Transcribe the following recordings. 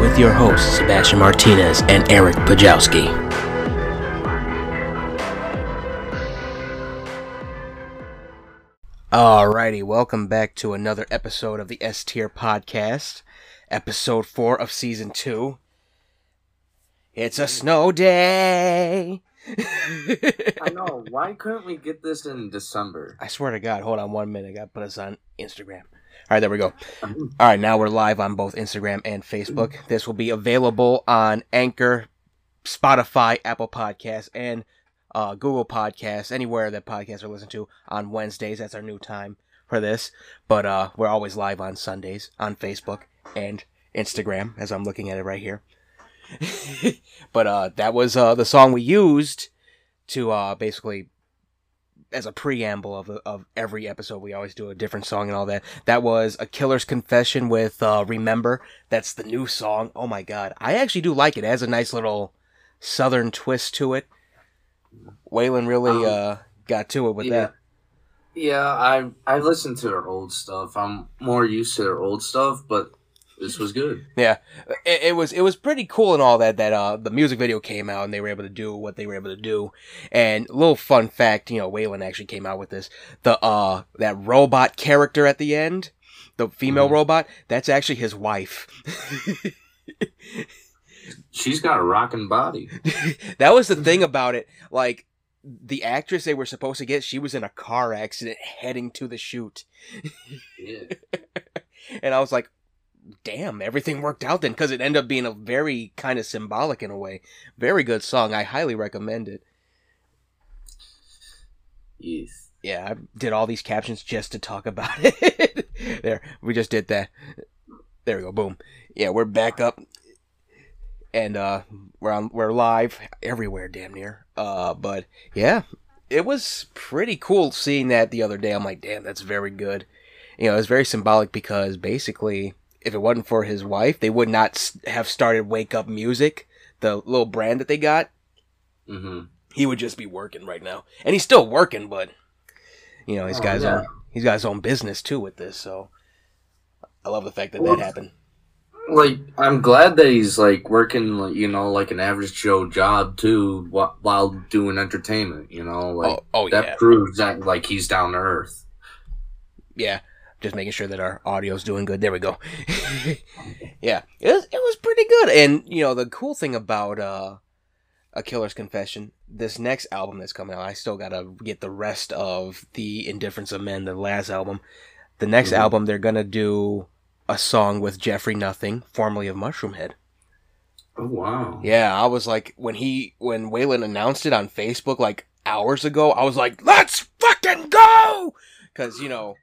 with your hosts, Sebastian Martinez and Eric Pajowski. Alrighty, welcome back to another episode of the S Tier Podcast, episode 4 of season 2. It's a snow day! I know. Why couldn't we get this in December? I swear to God, hold on one minute. I gotta put us on Instagram. All right, there we go. All right, now we're live on both Instagram and Facebook. This will be available on Anchor, Spotify, Apple Podcasts, and uh, Google Podcasts, anywhere that podcasts are listened to on Wednesdays. That's our new time for this. But uh, we're always live on Sundays on Facebook and Instagram, as I'm looking at it right here. but uh, that was uh, the song we used to uh, basically as a preamble of of every episode. We always do a different song and all that. That was a Killer's Confession with uh, Remember. That's the new song. Oh my god, I actually do like it. It has a nice little southern twist to it. Waylon really Um, uh, got to it with yeah. that. Yeah, I I listened to their old stuff. I'm more used to their old stuff, but this was good. Yeah, it, it was it was pretty cool and all that. That uh, the music video came out and they were able to do what they were able to do. And a little fun fact, you know, Waylon actually came out with this. The uh, that robot character at the end, the female Mhm. robot, that's actually his wife. She's got a rocking body. that was the thing about it. Like the actress they were supposed to get, she was in a car accident heading to the shoot, Yeah. and I was like. Damn, everything worked out then because it ended up being a very kind of symbolic in a way. Very good song. I highly recommend it. Yes. Yeah, I did all these captions just to talk about it. there, we just did that. There we go. Boom. Yeah, we're back up, and uh, we're on. We're live everywhere, damn near. Uh, but yeah, it was pretty cool seeing that the other day. I'm like, damn, that's very good. You know, it's very symbolic because basically, if it wasn't for his wife, they would not have started Wake Up Music, the little brand that they got. Mm-hmm. He would just be working right now, and he's still working, but you know, he's Oh, got his yeah. own. He's got his own business too with this, so I love the fact that that happened. Like I'm glad that he's like working, like you know, like an average Joe job too, while doing entertainment. You know, like oh, oh that yeah, proves that like he's down to earth. yeah. Just making sure that our audio's doing good. There we go. yeah, it was, it was pretty good. And you know, the cool thing about uh, a Killer's Confession, this next album that's coming out, I still gotta get the rest of the Indifference of Men, the last album. The next Mhm. album, they're gonna do a song with Jeffrey Nothing, formerly of Mushroomhead. Oh wow. Yeah, I was like, when he, when Waylon announced it on Facebook like hours ago, I was like, let's fucking go! Cause, you know,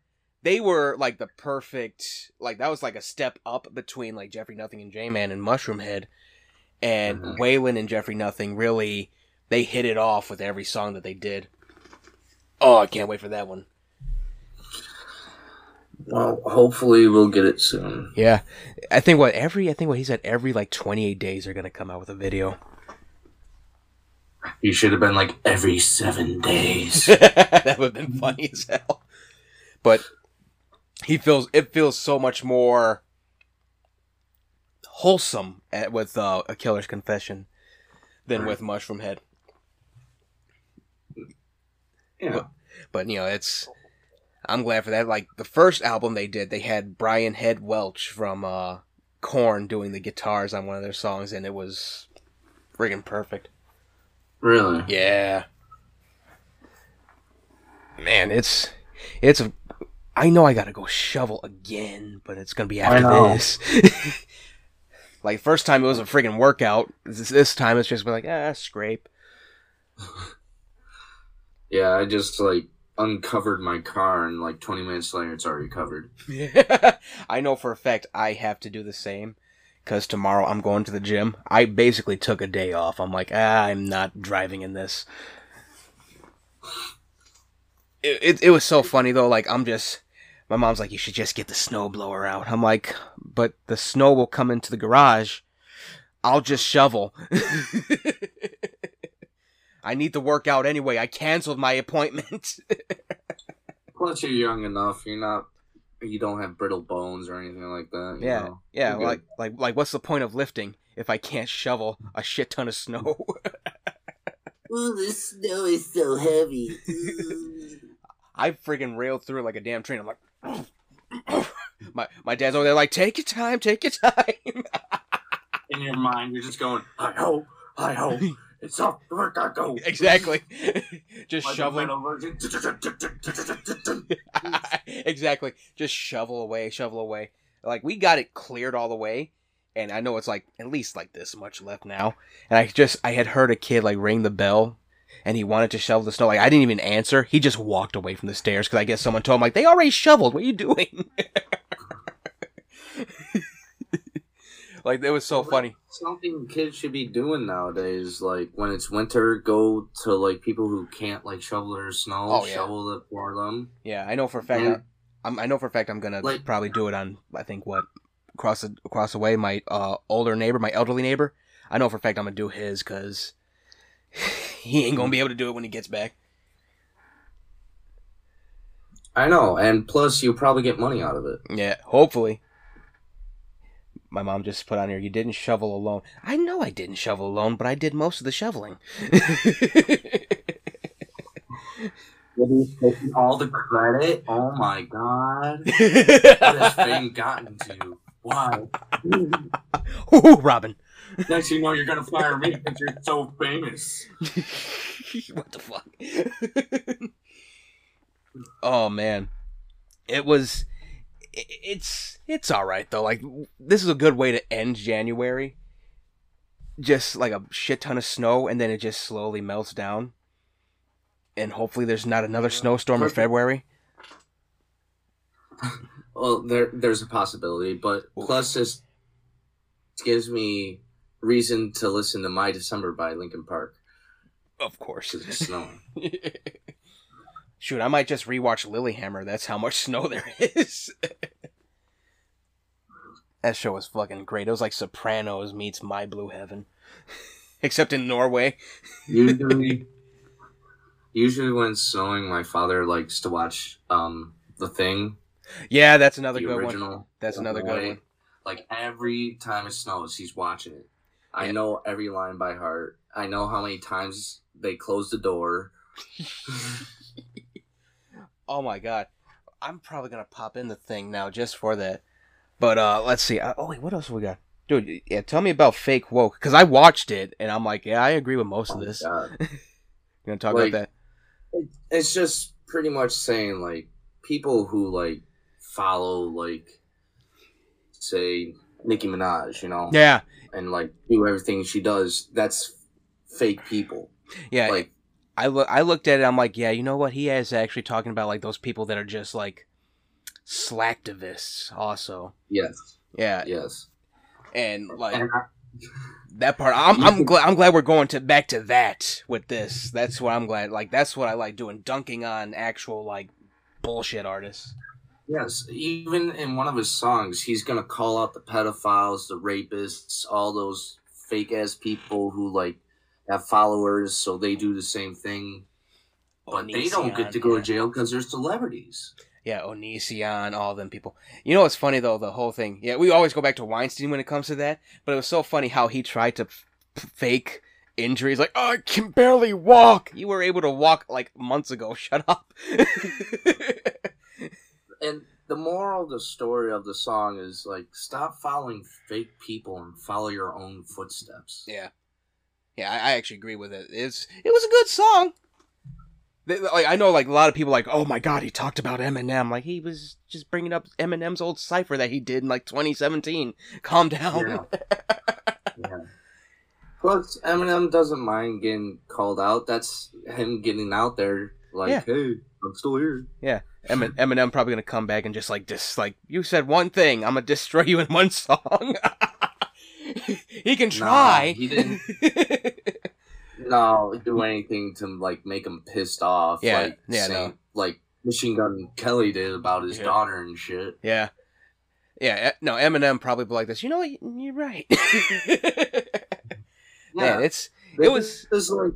they were like the perfect, like, that was like a step up between like Jeffrey Nothing and J Man and Mushroomhead. And Mhm. Waylon and Jeffrey Nothing really, they hit it off with every song that they did. Oh, I can't wait for that one. Well, hopefully we'll get it soon. Yeah. I think what, every, I think what he said, every like 28 days they're gonna come out with a video. You should have been like every seven days. that would have been funny as hell. But he feels it feels so much more wholesome at, with uh, a killer's confession than with Mushroomhead. yeah. But you know, it's I'm glad for that. Like the first album they did, they had Brian Head Welch from uh Korn doing the guitars on one of their songs, and it was friggin' perfect. Really? Yeah. Man, it's it's a I know I gotta go shovel again, but it's gonna be after this. like first time it was a friggin' workout. This, this time it's just been like ah scrape. Yeah, I just like uncovered my car and like 20 minutes later it's already covered. I know for a fact I have to do the same because tomorrow I'm going to the gym. I basically took a day off. I'm like, ah, I'm not driving in this. It, it, it was so funny though. Like, I'm just, my mom's like, you should just get the snow blower out. I'm like, but the snow will come into the garage. I'll just shovel. I need to work out anyway. I canceled my appointment. Plus, you're young enough. You're not you don't have brittle bones or anything like that. you Yeah, know? yeah. You're good. Like, like, like, what's the point of lifting if I can't shovel a shit ton of snow? Ooh, the snow is so heavy. I freaking railed through it like a damn train. I'm like, my my dad's over there like, take your time, take your time. In your mind, you're just going, I hope, I hope, it's off, where I go. exactly. Just Like shoveling. exactly. Just shovel away, shovel away. Like we got it cleared all the way, and I know it's like at least like this much left now. And I just I had heard a kid like ring the bell, and he wanted to shovel the snow. Like I didn't even answer. He just walked away from the stairs because I guess someone told him like they already shoveled. What are you doing? like it was so funny. Something kids should be doing nowadays, like when it's winter, go to like people who can't like shovel their snow, Oh, yeah. shovel it for them. Yeah, I know for a fact. Yeah. I'm, I know for a fact I'm gonna Like- probably do it on. I think what across the across the way. My uh, older neighbor, my elderly neighbor. I know for a fact I'm gonna do his because he ain't gonna hmm. be able to do it when he gets back. I know, and plus you'll probably get money out of it. Yeah, hopefully. My mom just put on here. You didn't shovel alone. I know I didn't shovel alone, but I did most of the shoveling. All the credit. Oh my god, what has fame gotten to? Why? Ooh, Robin. Next, you know, you're gonna fire me because you're so famous. what the fuck? oh man, it was. It's it's all right though. Like this is a good way to end January. Just like a shit ton of snow, and then it just slowly melts down. And hopefully, there's not another snowstorm in February. Well, there there's a possibility, but Oof. plus this gives me reason to listen to My December by Linkin Park Of course. because it's snowing. Shoot, I might just rewatch Lilyhammer. That's how much snow there is. that show was fucking great. It was like Sopranos meets My Blue Heaven, except in Norway. usually, usually when it's snowing, my father likes to watch um the thing, Yeah, that's another the good one. That's another good one. Like every time it snows, he's watching it. I Yeah. know every line by heart. I know how many times they close the door. Oh my god, I'm probably gonna pop in the thing now just for that. But uh, let's see. Uh, oh wait, what else we got? Dude, yeah, tell me about fake woke because I watched it and I'm like, yeah, I agree with most of Oh this. You gonna talk Like- about that? It's just pretty much saying like people who like follow like say Nicki Minaj, you know, Yeah, and like do everything she does. That's fake people. yeah. Like I look I looked at it I'm like, yeah, you know what? He is actually talking about like those people that are just like slacktivists also. yes, Yeah. yes. And like And I, that part I'm I'm glad I'm glad we're going to back to that with this. That's what I'm glad like that's what I like doing, dunking on actual like bullshit artists. Yes, even in one of his songs, he's gonna call out the pedophiles, the rapists, all those fake ass people who like have followers, so they do the same thing. Oh, but they don't get to go yeah. to jail because they're celebrities. Yeah, Onision, all them people. You know what's funny though? The whole thing. Yeah, we always go back to Weinstein when it comes to that. But it was so funny how he tried to f- fake injuries. Like, oh, I can barely walk. You were able to walk like months ago. Shut up. And the moral of the story of the song is like stop following fake people and follow your own footsteps. yeah, yeah, I, I actually agree with it. It's it was a good song. They- Like I know, like a lot of people, like, oh my god, he talked about Eminem. Like he was just bringing up Eminem's old cipher that he did in like 2017. Calm down. Yeah. Plus, Eminem doesn't mind getting called out. That's him getting out there, like, Yeah. hey, I'm still here. Yeah, Emin- Eminem probably gonna come back and just like just like you said one thing, I'm gonna destroy you in one song. he can try. he didn't. No, do anything to like make him pissed off. Yeah, like, yeah, saying- no. like Machine Gun Kelly did about his Yeah. daughter and shit. yeah, yeah. No, Eminem probably be like this. You know what? You're right. Man, it's it was- is like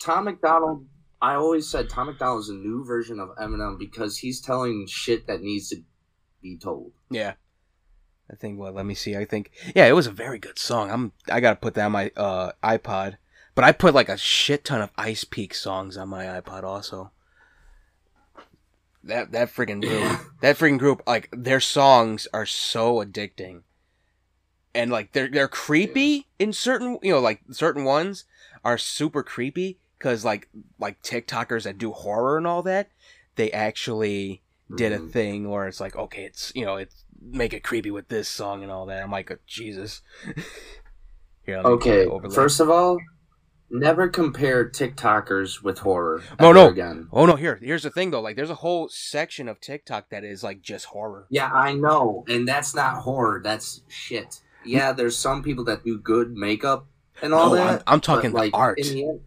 Tom Macdonald. I always said Tom Macdonald is a new version of Eminem because he's telling shit that needs to be told. Yeah. I think well, let me see. I think yeah, it was a very good song. I'm I gotta put that on my uh iPod. But I put like a shit ton of Ice Peak songs on my iPod also. That that freaking group that freaking group, like their songs are so addicting. And like they're they're creepy in certain you know, like certain ones are super creepy because like like TikTokers that do horror and all that, they actually did a Mhm. thing where it's like, okay, it's you know, it's make it creepy with this song and all that. I'm like, oh, Jesus. Here, Okay, first of all, never compare TikTokers with horror. Ever no. Again. Oh no, here, here's the thing though. Like, there's a whole section of TikTok that is like just horror. Yeah, I know, and that's not horror. That's shit. Yeah, there's some people that do good makeup and all No, that. I'm, I'm talking like the art. the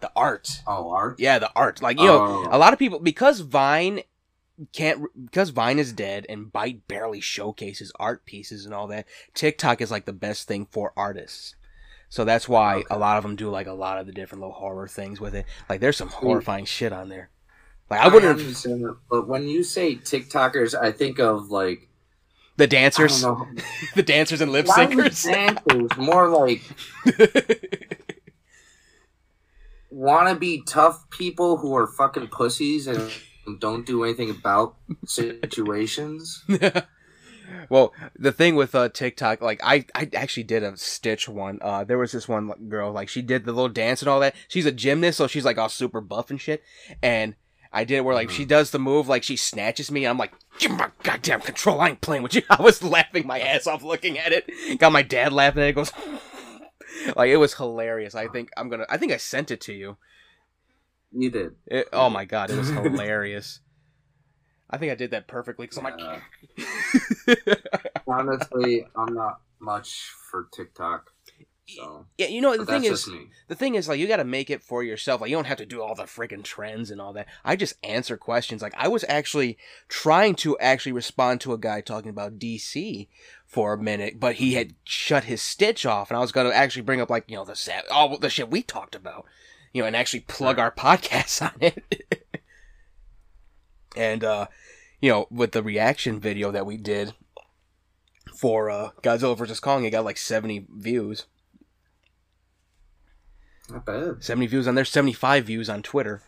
The art. oh, art. Yeah, the art. Like you know, Oh. a lot of people because Vine can't because Vine is dead and Byte barely showcases art pieces and all that. TikTok is like the best thing for artists. So that's why Okay. a lot of them do like a lot of the different little horror things with it. Like there's some horrifying shit on there. Like I wouldn't understand that, but when you say TikTokers, I think of like the I dancers, know, the dancers and lip syncers. dancers, more like wannabe tough people who are fucking pussies and don't do anything about situations. well, the thing with uh, TikTok, like I, I actually did a Stitch one. Uh, there was this one girl, like she did the little dance and all that. She's a gymnast, so she's like all super buff and shit. And I did it where like she does the move, like she snatches me, and I'm like, give my goddamn control. I ain't playing with you. I was laughing my ass off looking at it. Got my dad laughing at it. Goes, like it was hilarious. I think I'm gonna. I think I sent it to you. You did. It, oh my god, it was hilarious. I think I did that perfectly because I'm like. Honestly, I'm not much for TikTok. So Yeah, you know the thing is, the thing is, like you got to make it for yourself. Like you don't have to do all the freaking trends and all that. I just answer questions. Like I was actually trying to actually respond to a guy talking about DC for a minute, but he had shut his stitch off, and I was going to actually bring up like you know the all the shit we talked about, you know, and actually plug our podcast on it. and uh, you know, with the reaction video that we did for uh Godzilla vs Kong, it got like seventy views. Not bad. 70 views on there, 75 views on Twitter.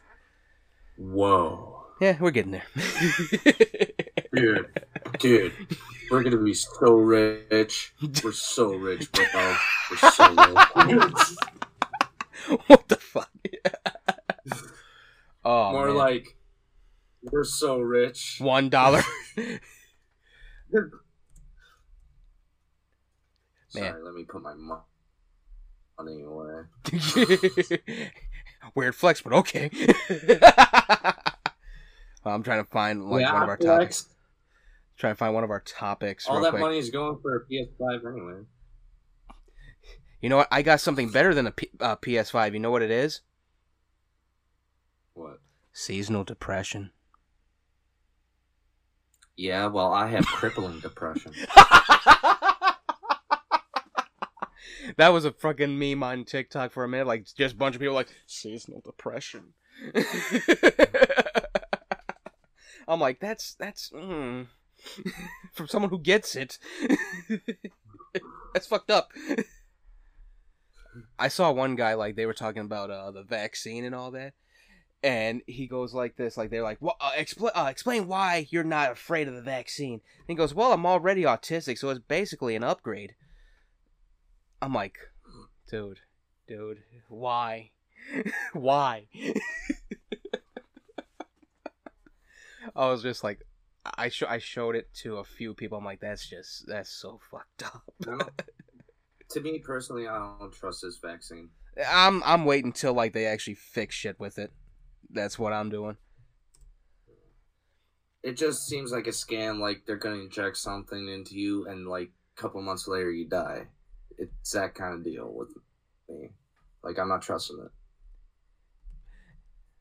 Whoa, Yeah, we're getting there. dude, dude, we're gonna be so rich. We're so rich, bro. We're so rich. what the fuck? oh, More man. like we're so rich. one dollar. Sorry, Man. let me put my mo- money away. Weird flex, but okay. I'm trying to find like Yeah, one of our flex. topics. Trying to find one of our topics. All that quick. money is going for a PS5 anyway. You know what? I got something better than a P- uh, PS5. You know what it is? What? Seasonal depression. Yeah, well, I have crippling depression. that was a fucking meme on TikTok for a minute. Like, just a bunch of people like seasonal depression. I'm like, that's that's mm. from someone who gets it. that's fucked up. I saw one guy like they were talking about uh, the vaccine and all that, and he goes like this, like they're like, "Well, uh, explain uh, explain why you're not afraid of the vaccine." And he goes, "Well, I'm already autistic, so it's basically an upgrade." I'm like, dude, dude, why, why? I was just like, I sh- I showed it to a few people. I'm like, that's just that's so fucked up. Don't- to me personally, I don't trust this vaccine. I'm I'm waiting till like they actually fix shit with it. That's what I'm doing. It just seems like a scam. Like they're gonna inject something into you, and like a couple months later, you die. It's that kind of deal with me. Like I'm not trusting it.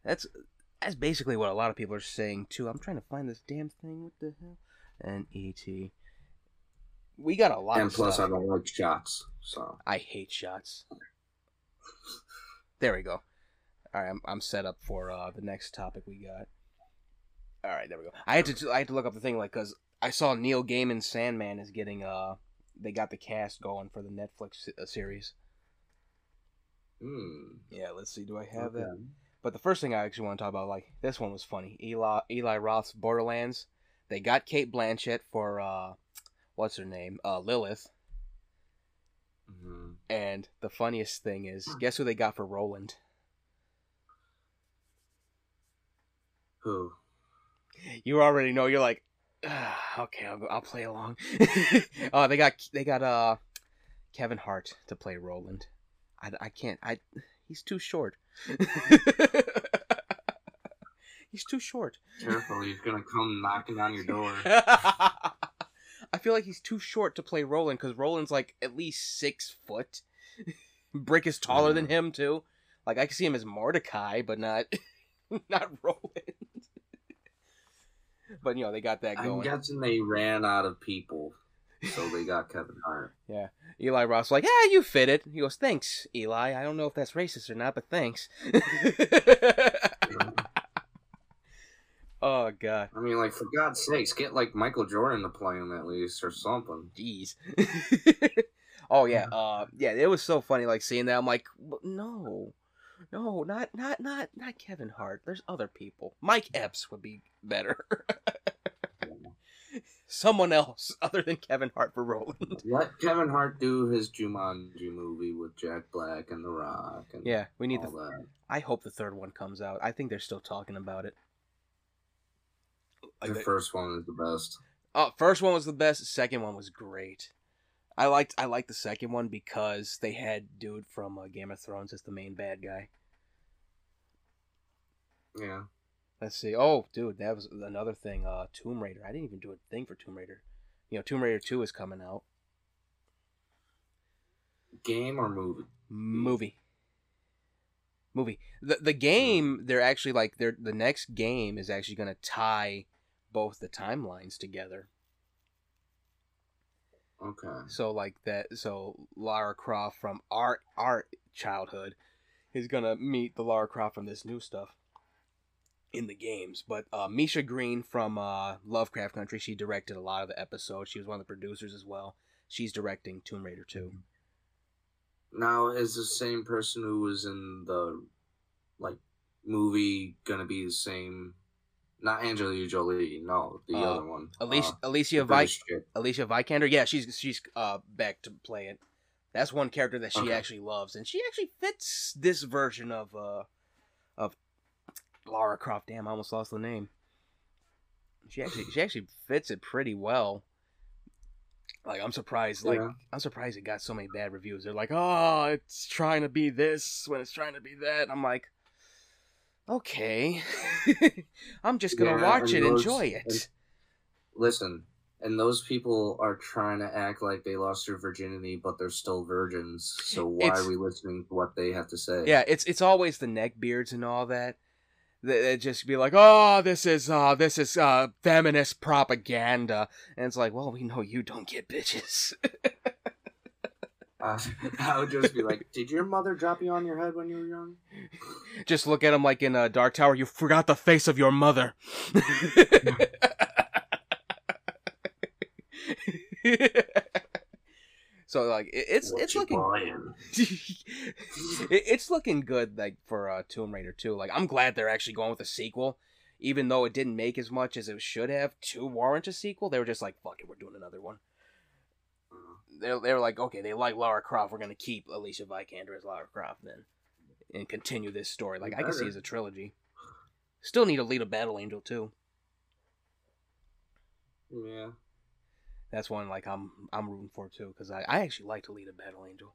That's that's basically what a lot of people are saying too. I'm trying to find this damn thing. What the hell? N E T. We got a lot and of plus, stuff. I don't like shots. So I hate shots. There we go. All right, I'm, I'm set up for uh, the next topic we got. All right, there we go. I had to I had to look up the thing like because I saw Neil Gaiman's Sandman is getting uh they got the cast going for the Netflix uh, series. Hmm. Yeah, let's see. Do I have okay. that? But the first thing I actually want to talk about, like this one was funny. Eli Eli Roth's Borderlands. They got Cate Blanchett for uh, what's her name? Uh, Lilith. Mhm. And the funniest thing is, guess who they got for Roland? Who? You already know. You're like, "Ah, okay, I'll, go, I'll play along. uh, they got they got uh Kevin Hart to play Roland. I, I can't. I he's too short. he's too short. Careful, he's gonna come knocking on your door. I feel like he's too short to play Roland because Roland's like at least six foot. Brick is taller than him too. Like I can see him as Mordecai, but not not Roland. but you know they got that going. I'm going. guessing they ran out of people, so they got Kevin Hart. Yeah. Eli Roth like, yeah, you fit it. He goes, thanks, Eli. I don't know if that's racist or not, but thanks. oh god, I mean, like for God's sakes, get like Michael Jordan to play him at least or something. jeez. oh yeah, uh, yeah, it was so funny, like seeing that. I'm like, no, no, not not not not Kevin Hart. There's other people. Mike Epps would be better. Someone else other than Kevin Hart for Roland. Let Kevin Hart do his Jumanji movie with Jack Black and The Rock and Yeah, we need the. that. I hope the third one comes out. I think they're still talking about it. The first one is the best. Oh, first one was the best. Second one was great. I liked I liked the second one because they had dude from uh, Game of Thrones as the main bad guy. Yeah. Let's see. Oh, dude, that was another thing. Uh, Tomb Raider. I didn't even do a thing for Tomb Raider. You know, Tomb Raider Two is coming out. Game or movie? Movie. Movie. The the game. They're actually like they're the next game is actually going to tie both the timelines together. Okay. So like that. So Lara Croft from our our childhood is gonna meet the Lara Croft from this new stuff in the games. But uh, Misha Green from uh, Lovecraft Country, she directed a lot of the episodes. She was one of the producers as well. She's directing Tomb Raider 2. Now, is the same person who was in the like movie gonna be the same? Not Angelina Jolie. No, the Uh, other one. Alicia, Uh, Alicia, Vi- Alicia Vikander, yeah, she's she's uh, back to play it. That's one character that she Okay. actually loves, and she actually fits this version of uh, of Lara Croft. Damn, I almost lost the name. She actually she actually fits it pretty well. Like I'm surprised. Like Yeah. I'm surprised it got so many bad reviews. They're like, "Oh, it's trying to be this when it's trying to be that." I'm like, okay, I'm just gonna Yeah, watch and it, those- enjoy it. and- Listen, and those people are trying to act like they lost their virginity, but they're still virgins. So why It's- are we listening to what they have to say? Yeah, it's it's always the neck beards and all that. They just be like, "Oh, this is uh this is uh feminist propaganda," and it's like, "Well, we know you don't get bitches." Uh, I would just be like, "Did your mother drop you on your head when you were young?" just look at them like in a Dark Tower. You forgot the face of your mother. so like it- it's What it's looking it, it's looking good like for uh, Tomb Raider 2. Like I'm glad they're actually going with a sequel. Even though it didn't make as much as it should have to warrant a sequel, they were just like, fuck it, we're doing another one. They're, they were like, okay, they like Lara Croft, we're gonna keep Alicia Vikander as Lara Croft then. And continue this story. Like I can see it as a trilogy. Still need Alita Battle Angel too. Yeah. That's one like I'm I'm rooting for too because I, I actually like to Alita Battle Angel.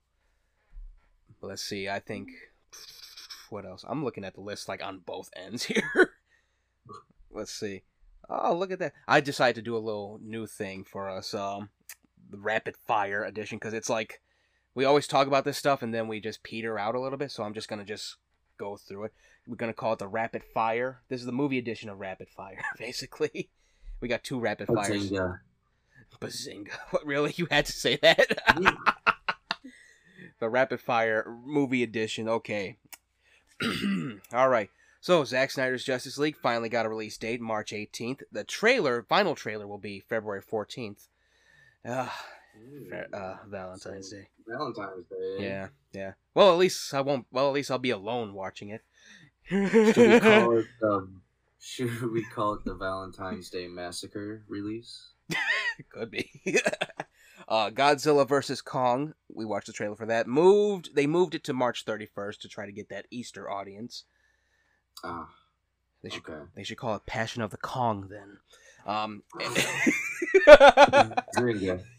But let's see. I think what else? I'm looking at the list like on both ends here. let's see. Oh, look at that! I decided to do a little new thing for us, um, the rapid fire edition, because it's like we always talk about this stuff and then we just peter out a little bit. So I'm just gonna just go through it. We're gonna call it the rapid fire. This is the movie edition of rapid fire, basically. We got two rapid fires. Bazinga. Bazinga. What, really? You had to say that? the Rapid Fire movie edition. Okay. All right. So Zack Snyder's Justice League finally got a release date, March 18th. The trailer, final trailer, will be February 14th. Uh, uh, Valentine's So, Day. Valentine's Day. Yeah, yeah. Well, at least I won't. Well, at least I'll be alone watching it. Should we call it the Should we call it the Valentine's Day Massacre release? Could be. uh, Godzilla versus Kong. We watched the trailer for that. Moved. They moved it to March 31st to try to get that Easter audience. Ah, They should. okay. They should call it Passion of the Kong then. Um.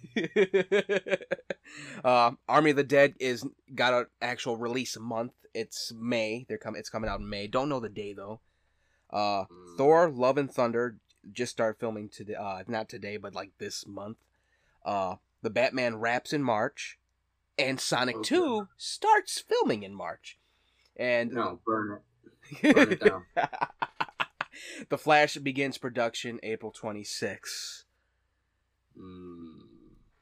Uh, Army of the Dead is got an actual release month. It's May. They're coming. It's coming out in May. Don't know the day though. Uh, Mm. Thor: Love and Thunder just started filming today. Uh, not today, but like this month. Uh, the Batman wraps in March, and Sonic Okay. Two starts filming in March. And No, burn it. Burn it down. the Flash begins production April 26th. Mm,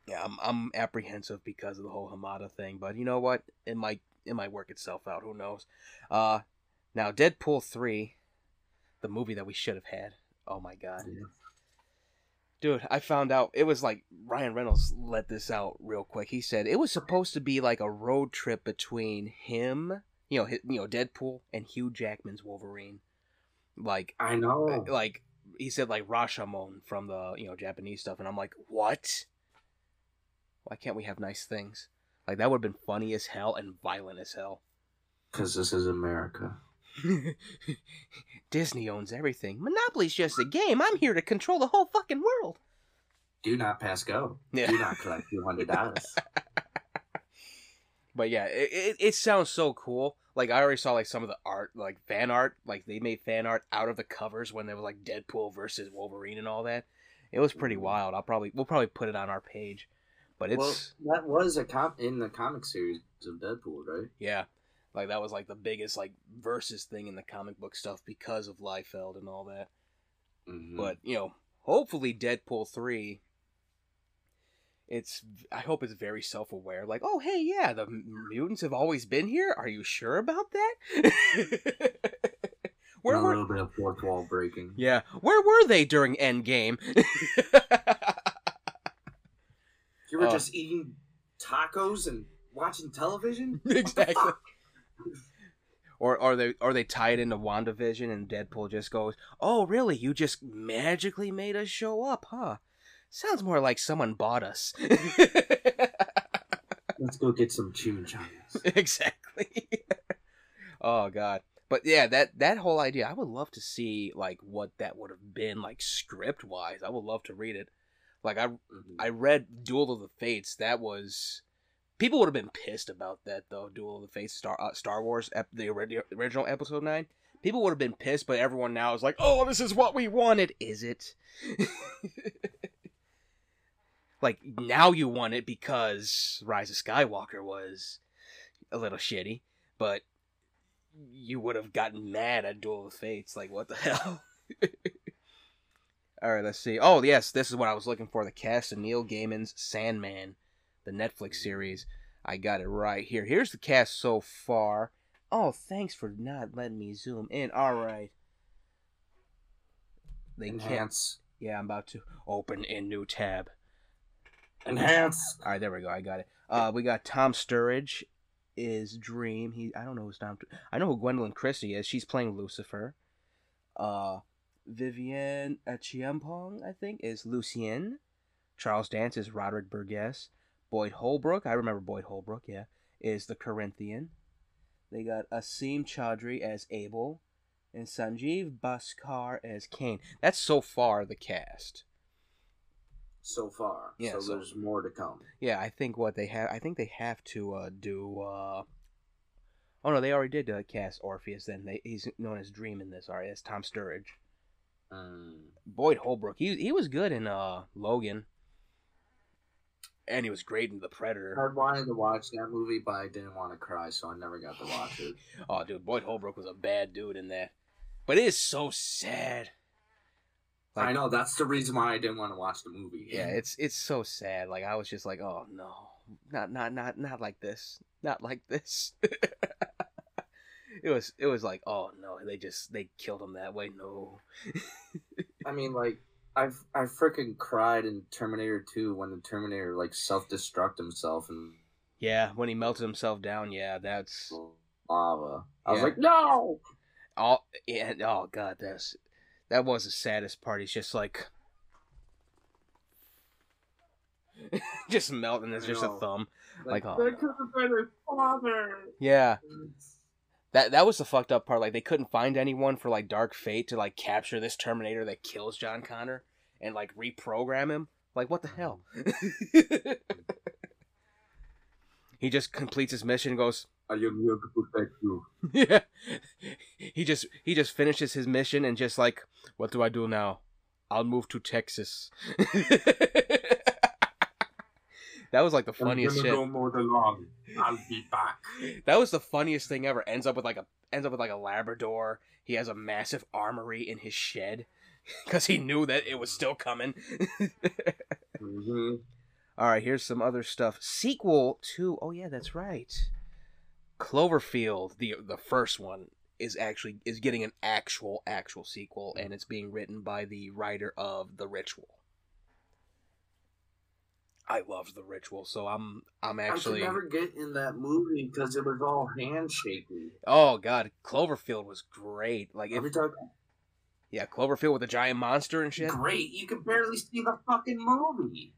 Yeah, I'm, I'm apprehensive because of the whole Hamada thing, but you know what? It might it might work itself out. Who knows? Uh, now Deadpool three, the movie that we should have had. Oh my god, yeah. dude! I found out it was like Ryan Reynolds let this out real quick. He said it was supposed to be like a road trip between him, you know, hi you know, Deadpool and Hugh Jackman's Wolverine. Like I uh, know. like he said like Rashomon from the you know Japanese stuff, and I'm like, what? Why can't we have nice things? Like that would have been funny as hell and violent as hell. Because this is America. Disney owns everything. Monopoly's just a game. I'm here to control the whole fucking world. Do not pass go. Yeah. Do not collect two hundred dollars. But yeah, it, it, it sounds so cool. Like I already saw like some of the art, like fan art. Like they made fan art out of the covers when there was like Deadpool versus Wolverine and all that. It was pretty Mhm. wild. I'll probably we'll probably put it on our page. But it's well, that was a com- in the comic series of Deadpool, right? Yeah, like that was like the biggest like versus thing in the comic book stuff because of Liefeld and all that. Mhm. But you know, hopefully Deadpool three. It's I hope it's very self aware. Like, oh hey, yeah, the mutants have always been here. Are you sure about that? where a were little bit of fourth wall breaking. yeah? Where were they during Endgame? You were Oh. just eating tacos and watching television. exactly. Or are they or they tie it into WandaVision and Deadpool just goes, "Oh, really? You just magically made us show up, huh? Sounds more like someone bought us." Let's go get some chimichangas. exactly. oh god. But yeah, that that whole idea, I would love to see like what that would have been like script wise. I would love to read it. Like I Mhm. I read Duel of the Fates. That was people would have been pissed about that though. Duel of the Fates, Star uh, Star Wars, ep- the original Episode Nine. People would have been pissed, but everyone now is like, "Oh, this is what we wanted." Is it? like now you want it because Rise of Skywalker was a little shitty, but you would have gotten mad at Duel of Fates. Like, what the hell? All right, let's see. Oh, yes, this is what I was looking for. The cast of Neil Gaiman's Sandman, the Netflix series. I got it right here. Here's the cast so far. Oh, thanks for not letting me zoom in. All right. They can't. Enhance. Yeah, I'm about to open a new tab. Enhance. All right, there we go. I got it. Uh, we got Tom Sturridge is Dream. He I don't know who's Tom. I know who Gwendoline Christie is. She's playing Lucifer. Uh, Vivienne Acheampong, I think, is Lucien. Charles Dance is Roderick Burgess. Boyd Holbrook, I remember Boyd Holbrook, yeah, is the Corinthian. They got Asim Chaudhry as Abel, and Sanjeev Bhaskar as Cain. That's so far the cast. So far. Yeah, so, so- there's more to come. Yeah, I think what they have, I think they have to uh, do. Uh... Oh no, they already did uh, cast Orpheus. Then they, he's known as Dream in this. Alright, as Tom Sturridge. Mm. Boyd Holbrook, he he was good in uh Logan, and he was great in The Predator. I wanted to watch that movie, but I didn't want to cry, so I never got to watch it. Oh, dude, Boyd Holbrook was a bad dude in that. But it is so sad. Like- I know that's the reason why I didn't want to watch the movie. Yeah, it's it's so sad. Like I was just like, oh no, not not not not like this, not like this. it was it was like, oh no, they just they killed him that way. No. I mean, like I've I freaking cried in Terminator 2 when the Terminator like self destruct himself and Yeah, when he melted himself down, yeah, that's lava. I was like, no. all yeah, oh god, that's that was the saddest part. He's just like just melting as I just a thumb. Like, oh, that could have been his father. Yeah. That that was the fucked up part. Like they couldn't find anyone for like Dark Fate to like capture this Terminator that kills John Connor and like reprogram him. Like what the mm. hell? he just completes his mission and goes, I am here to protect you. yeah. He just he just finishes his mission and just like, what do I do now? I'll move to Texas. that was like the funniest shit. mow the lawn. I'll be back. That was the funniest thing ever. Ends up with like a ends up with like a Labrador. He has a massive armory in his shed because he knew that it was still coming. hmm All right, here's some other stuff. Sequel to oh yeah, that's right. Cloverfield, the the first one is actually is getting an actual actual sequel, and it's being written by the writer of The Ritual. I loved The Ritual, so I'm I'm actually I could never get in that movie because it was all handshaking. oh god, Cloverfield was great. Like if Every time, yeah, Cloverfield with the giant monster and shit. great. You can barely see the fucking movie.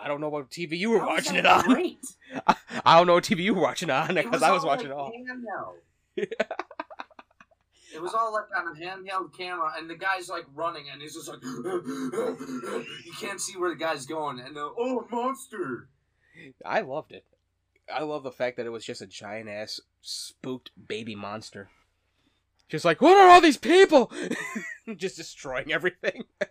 I don't know what TV you were How watching it on. Great. I don't know what TV you were watching on because I was watching it all. It was all like on a handheld camera, and the guy's like running, and he's just like, you can't see where the guy's going, and the oh monster. I loved it. I love the fact that it was just a giant ass spooked baby monster. Just like, what are all these people? just destroying everything.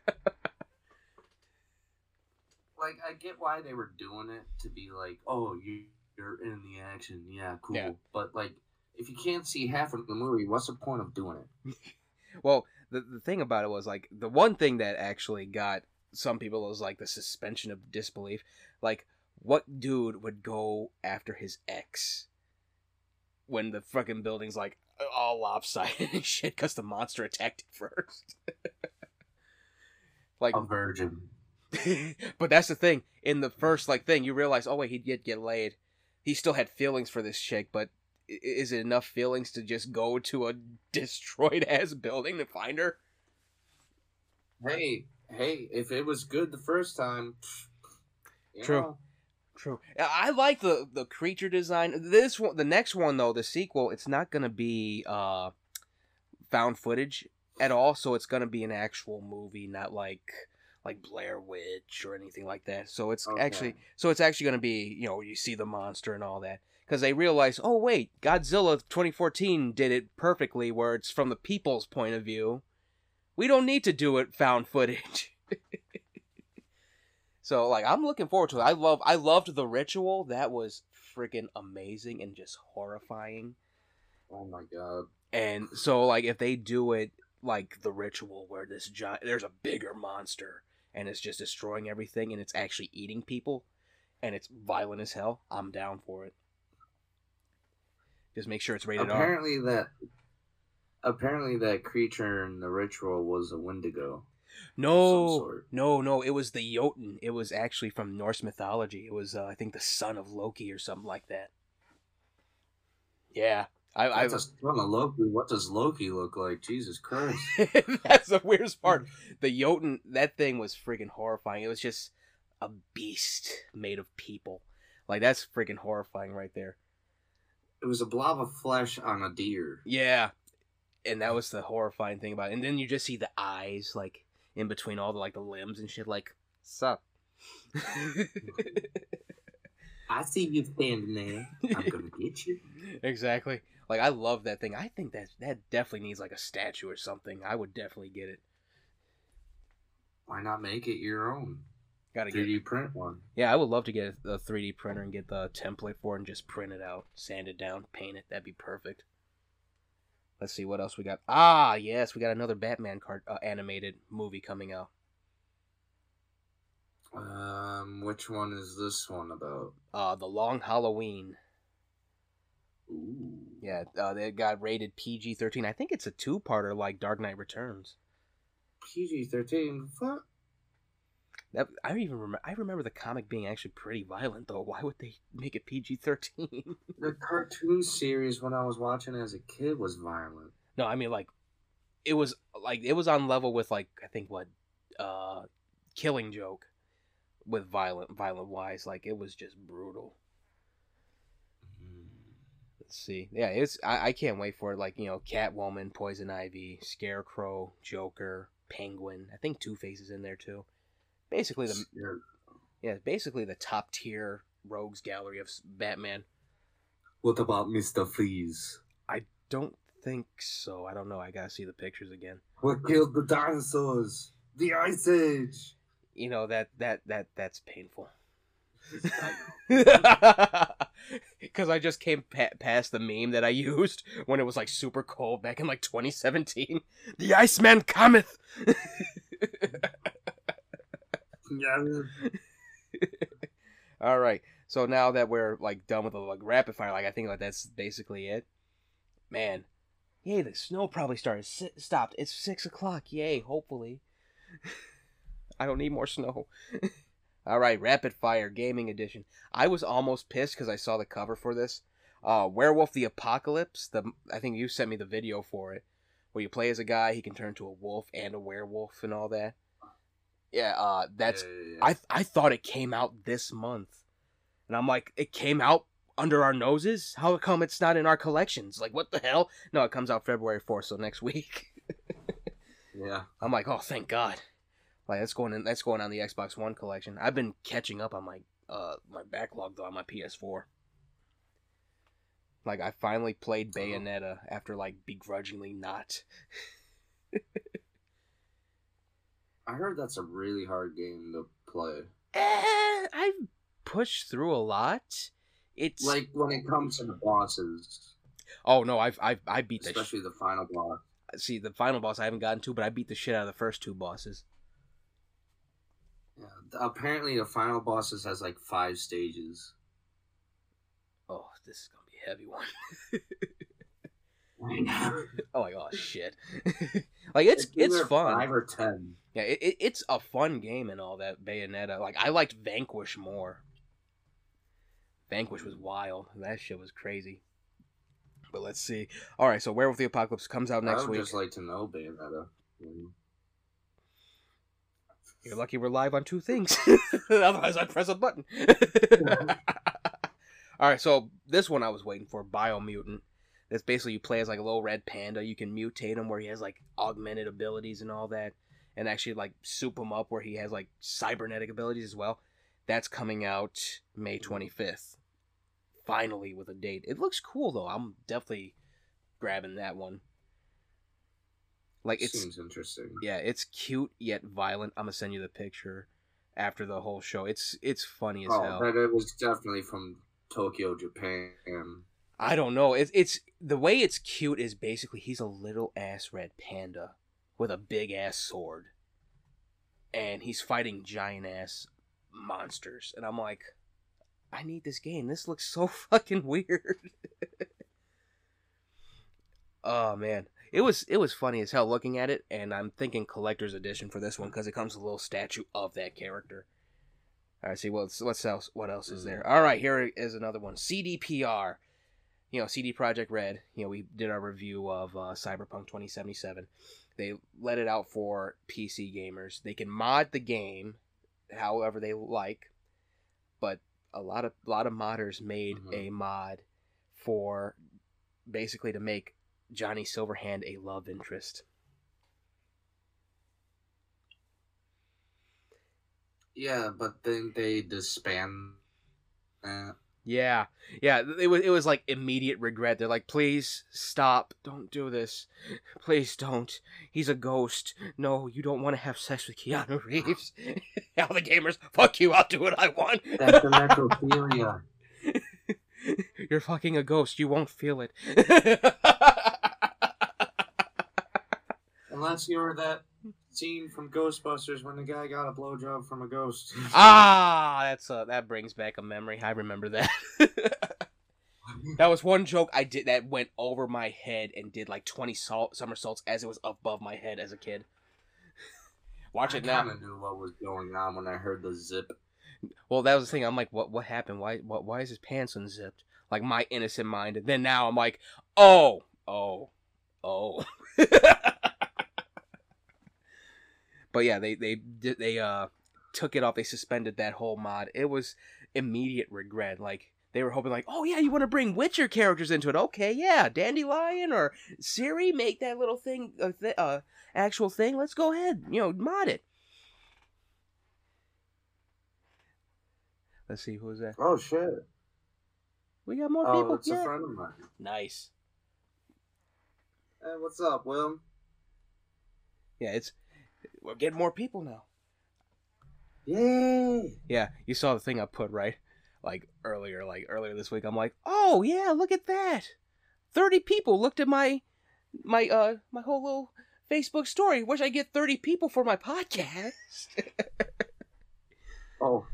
Like I get why they were doing it to be like, oh, you you're in the action, yeah, cool. Yeah. But like, if you can't see half of the movie, what's the point of doing it? Well, the the thing about it was like the one thing that actually got some people was like the suspension of disbelief. Like, what dude would go after his ex when the fucking building's like all lopsided and shit because the monster attacked it first? like, A virgin. but that's the thing. In the first like thing, you realize, oh wait, he did get laid. He still had feelings for this chick, but is it enough feelings to just go to a destroyed ass building to find her? Hey, hey, if it was good the first time, True. know, True. I like the the creature design. This one, the next one though, the sequel, it's not gonna be uh found footage at all. So it's gonna be an actual movie, not like like Blair Witch or anything like that. So it's Okay. actually so it's actually gonna be you know you see the monster and all that because they realize oh wait Godzilla 2014 did it perfectly where it's from the people's point of view. We don't need to do it found footage. So like I'm looking forward to it. I love I loved the ritual. That was freaking amazing and just horrifying. oh my god, And so like if they do it like the ritual where this giant there's a bigger monster and it's just destroying everything and it's actually eating people and it's violent as hell, I'm down for it. Just make sure it's rated R. apparently that apparently that creature in the ritual was a Wendigo. No, no, no. It was the Jotun. It was actually from Norse mythology. It was, uh, I think, the son of Loki or something like that. Yeah, I, I a son of Loki. What does Loki look like? Jesus Christ! That's the weirdest part. The Jotun, that thing was freaking horrifying. It was just a beast made of people. Like that's freaking horrifying right there. It was a blob of flesh on a deer. Yeah, and that was the horrifying thing about it. And then you just see the eyes, like in between all the like the limbs and shit. Like, sup? I see you standing there. I'm gonna get you. exactly. Like I love that thing. I think that that definitely needs like a statue or something. I would definitely get it. Why not make it your own? Gotta 3D print one. Yeah, I would love to get a 3D printer and get the template for it and just print it out, sand it down, paint it. That'd be perfect. Let's see what else we got. Ah, yes, we got another Batman card uh, animated movie coming out. Um, which one is this one about? Uh, The Long Halloween. Ooh. Yeah, uh, they got rated PG thirteen. I think it's a two parter like Dark Knight Returns. PG thirteen. Fuck. That I even remember. I remember the comic being actually pretty violent, though. Why would they make it PG thirteen? The cartoon series when I was watching as a kid was violent. no, I mean like, it was like it was on level with like I think what, uh, Killing Joke, with violent violent wise. Like it was just brutal. Let's see. Yeah, it's I, I can't wait for it. Like you know, Catwoman, Poison Ivy, Scarecrow, Joker, Penguin. I think Two Face is in there too. Basically the Yeah. yeah, basically the top tier rogues gallery of Batman. What about Mister Freeze? I don't think so. I don't know. I gotta see the pictures again. What killed the dinosaurs? The Ice Age. You know that that that that's painful. Because I just came pa- past the meme that I used when it was like super cold back in like 2017. The Iceman cometh. yeah. All right. So now that we're like done with the like rapid fire, like I think like that's basically it. Man, yay! The snow probably started si- stopped. It's six o'clock. Yay! Hopefully, I don't need more snow. All right, rapid fire gaming edition. I was almost pissed because I saw the cover for this. Uh, Werewolf the Apocalypse. The I think you sent me the video for it, where you play as a guy. He can turn to a wolf and a werewolf and all that. Yeah, uh, that's Yeah, yeah, yeah. I I thought it came out this month, and I'm like, it came out under our noses. How come it's not in our collections? Like, what the hell? No, it comes out February fourth, so next week. yeah. I'm like, oh, thank God. Like that's going in. That's going on the Xbox One collection. I've been catching up on my uh my backlog though on my PS4. Like I finally played Bayonetta after like begrudgingly not. I heard that's a really hard game to play. Eh, I've pushed through a lot. It's Like when it comes to the bosses, oh no, I've I've I beat the sh- especially the final boss. see the final boss I haven't gotten to, but I beat the shit out of the first two bosses. Yeah. Apparently, the final bosses has like five stages. Oh, this is gonna be a heavy one. oh my god, shit! like it's it's either fun. Five or ten. Yeah, it, it, it's a fun game and all that Bayonetta. Like I liked Vanquish more. Vanquish was wild. That shit was crazy. But let's see. All right, so Werewolf the Apocalypse comes out I next would week. just like to know Bayonetta. Mm. You're lucky we're live on two things. Otherwise, I'd press a button. All right, so this one I was waiting for, Biomutant. That's basically you play as like a little red panda. You can mutate him where he has like augmented abilities and all that, and actually like soup him up where he has like cybernetic abilities as well. That's coming out May 25th. Finally, with a date. It looks cool though. I'm definitely grabbing that one. Like it Seems interesting. yeah, it's cute yet violent. I'm gonna send you the picture after the whole show. It's it's funny as Oh, hell. but it was definitely from Tokyo, Japan. I don't know. It's it's the way it's cute is basically he's a little ass red panda with a big ass sword, and he's fighting giant ass monsters. And I'm like, I need this game. This looks so fucking weird. oh man, it was it was funny as hell looking at it, and I'm thinking collector's edition for this one because it comes with a little statue of that character. All right, see what's what's else? What else is hmm. there? All right, here is another one. CDPR you know, CD Projekt Red, you know, we did our review of uh, Cyberpunk 2077. They let it out for PC gamers. They can mod the game however they like, but a lot of a lot of modders made Mhm. a mod for basically to make Johnny Silverhand a love interest. Yeah, but then they disband that. Yeah, yeah. It was it was like immediate regret. They're like, please stop, don't do this, please don't. He's a ghost. No, you don't want to have sex with Keanu Reeves. All the gamers, fuck you. I'll do what I want. That's the necrophilia. You're fucking a ghost. You won't feel it. Unless you're that scene from Ghostbusters when the guy got a blowjob from a ghost. ah, that's uh, that brings back a memory. I remember that. that was one joke I did that went over my head and did like twenty salt somersaults as it was above my head as a kid. Watch it I now. of knew what was going on when I heard the zip. Well, that was the thing. I'm like, what? What happened? Why? What? Why is his pants unzipped? Like my innocent mind. And then now I'm like, oh, oh, oh. but yeah, they they they uh took it off. They suspended that whole mod. It was immediate regret. Like they were hoping, like, oh yeah, you want to bring Witcher characters into it? Okay, yeah, Dandelion or Ciri, make that little thing a th- uh, actual thing. Let's go ahead, you know, mod it. Let's see who's that. Oh shit! We got more Oh, people. it's a friend of mine. Nice. Hey, what's up, Will? Yeah, it's we're getting more people now. Yay! Yeah, you saw the thing I put right, like earlier, like earlier this week. I'm like, oh yeah, look at that. Thirty people looked at my my uh my whole little Facebook story. Wish I get thirty people for my podcast. Oh,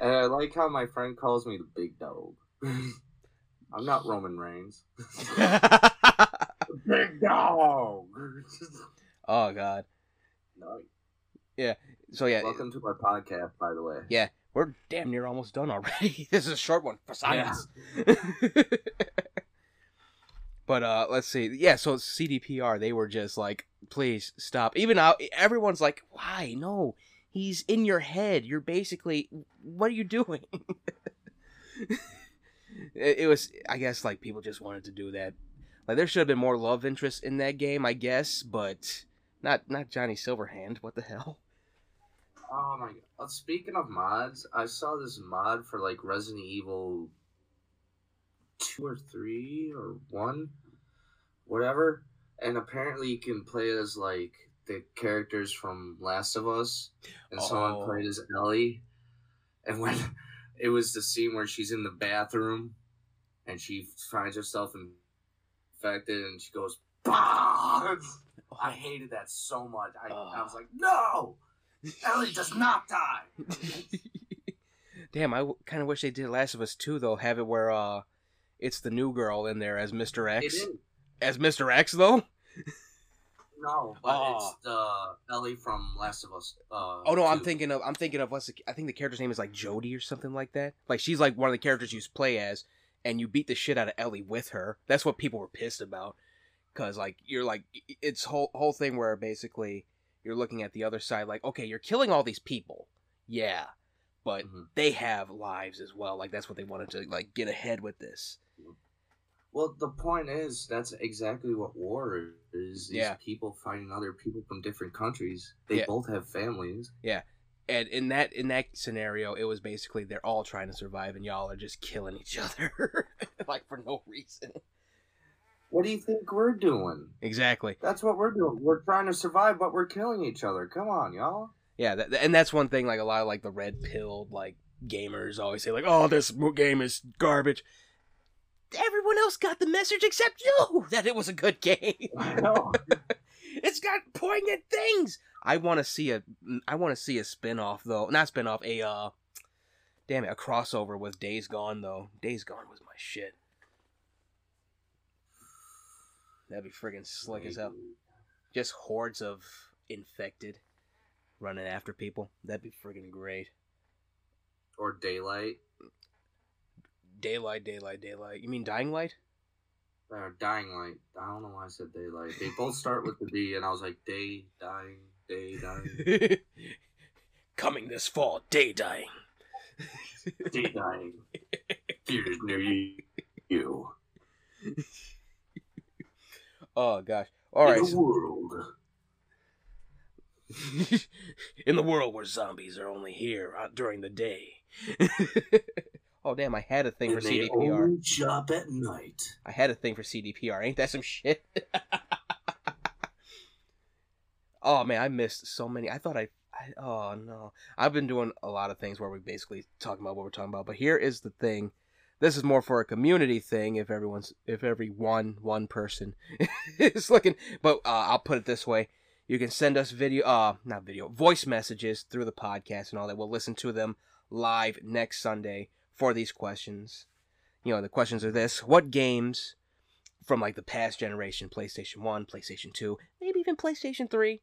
and I like how my friend calls me the big dog. I'm not Roman Reigns. Big dog. oh god. No. So yeah, Welcome to our podcast, by the way. Yeah. we're damn near almost done already. this is a short one for science. but uh let's see. Yeah, so CDPR, they were just like, please stop. Even now everyone's like, why? No. He's in your head. You're basically what are you doing? it, it was I guess like people just wanted to do that. Like there should have been more love interest in that game, I guess, but not not Johnny Silverhand. What the hell? Oh my god. Uh, Speaking of mods, I saw this mod for like Resident Evil 2 or 3 or 1, whatever. And apparently you can play as like the characters from Last of Us. And Oh. someone played as Ellie. And when it was the scene where she's in the bathroom and she finds herself infected and she goes, bah! I hated that so much. I, I was like, no! Ellie does not die. Damn, I w- kind of wish they did Last of Us 2 though. Have it where uh, it's the new girl in there as Mr. X. As Mr. X though. No, but Oh. it's the Ellie from Last of Us. Uh, Oh no, I'm thinking of I'm thinking of what's the, I think the character's name is like Jody or something like that. Like she's like one of the characters you play as, and you beat the shit out of Ellie with her. That's what people were pissed about, because like you're like it's whole whole thing where basically you're looking at the other side like okay you're killing all these people, yeah, but Mhm. they have lives as well. Like that's what they wanted to like get ahead with this. Well, the point is, that's exactly what war is. These Yeah. people fighting other people from different countries. They Yeah. both have families. Yeah. And in that in that scenario it was basically they're all trying to survive and y'all are just killing each other like for no reason What do you think we're doing? exactly That's what we're doing. We're trying to survive, but we're killing each other. Come on, y'all. yeah that, and that's one thing like a lot of like the red pilled like gamers always say like oh this game is garbage everyone else got the message except you that it was a good game I know. it's got poignant things i want to see a i want to see a spin-off though not spin-off a uh damn it a crossover with days gone though days gone was my shit that'd be friggin' slick as hell just hordes of infected running after people that'd be friggin' great Or daylight. daylight daylight daylight you mean dying light Or dying light. I don't know why I said daylight. They both start with the D, and I was like, day, dying, day, dying, coming this fall day dying day, dying. Theaters near you. you. oh gosh all right In the world. in the world where zombies are only here uh, during the day. oh damn! I had a thing And for they CDPR. only shop at night. I had a thing for CDPR. Ain't that some shit? oh man, I missed so many. I thought I, I. Oh no, I've been doing a lot of things where we basically talking about what we're talking about. But here is the thing. This is more for a community thing. If everyone's, if every one one person is looking, but uh, I'll put it this way: you can send us video, uh, not video, voice messages through the podcast and all that. We'll listen to them live next Sunday for these questions. you know, the questions are this: What games from like the past generation, PlayStation One, PlayStation Two, maybe even PlayStation Three,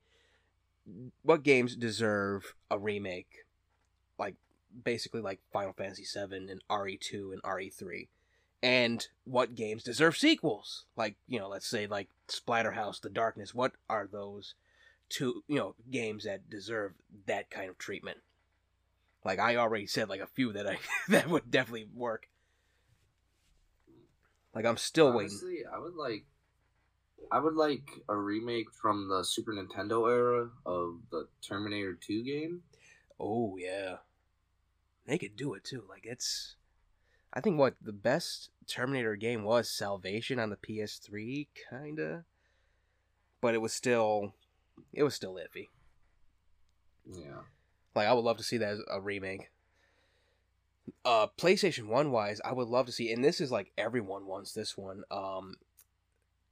what games deserve a remake? Basically like Final Fantasy VII and RE2 and RE3. And what games deserve sequels? Like, you know, let's say like Splatterhouse, The Darkness. What are those two, you know, games that deserve that kind of treatment? Like I already said like a few that I that would definitely work. Like I'm still Honestly, waiting. I would like, I would like a remake from the Super Nintendo era of the Terminator Two game. Oh yeah. They could do it too. Like it's I think what the best Terminator game was Salvation on the PS3 kinda. But it was still it was still iffy. Yeah, Like I would love to see that as a remake. Uh PlayStation 1 wise, I would love to see and this is like everyone wants this one. Um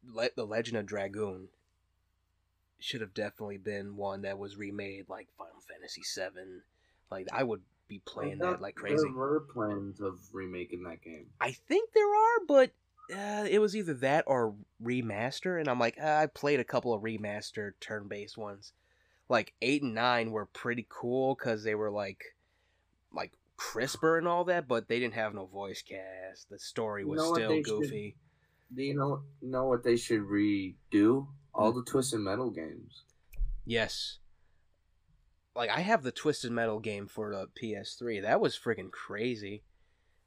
Le- The Legend of Dragoon should have definitely been one that was remade like Final Fantasy 7. Like I would be playing that like crazy. There were plans of remaking that game. I think there are, but uh, it was either that or remaster, and I'm like, uh, I played a couple of remastered turn-based ones. Like eight and nine were pretty cool because they were like, like crisper and all that, but they didn't have no voice cast. The story You was know what still they should- goofy. Do you know know what they should redo? All the Twisted Metal games. Yes. Like I have the Twisted Metal game for the PS3. That was freaking crazy.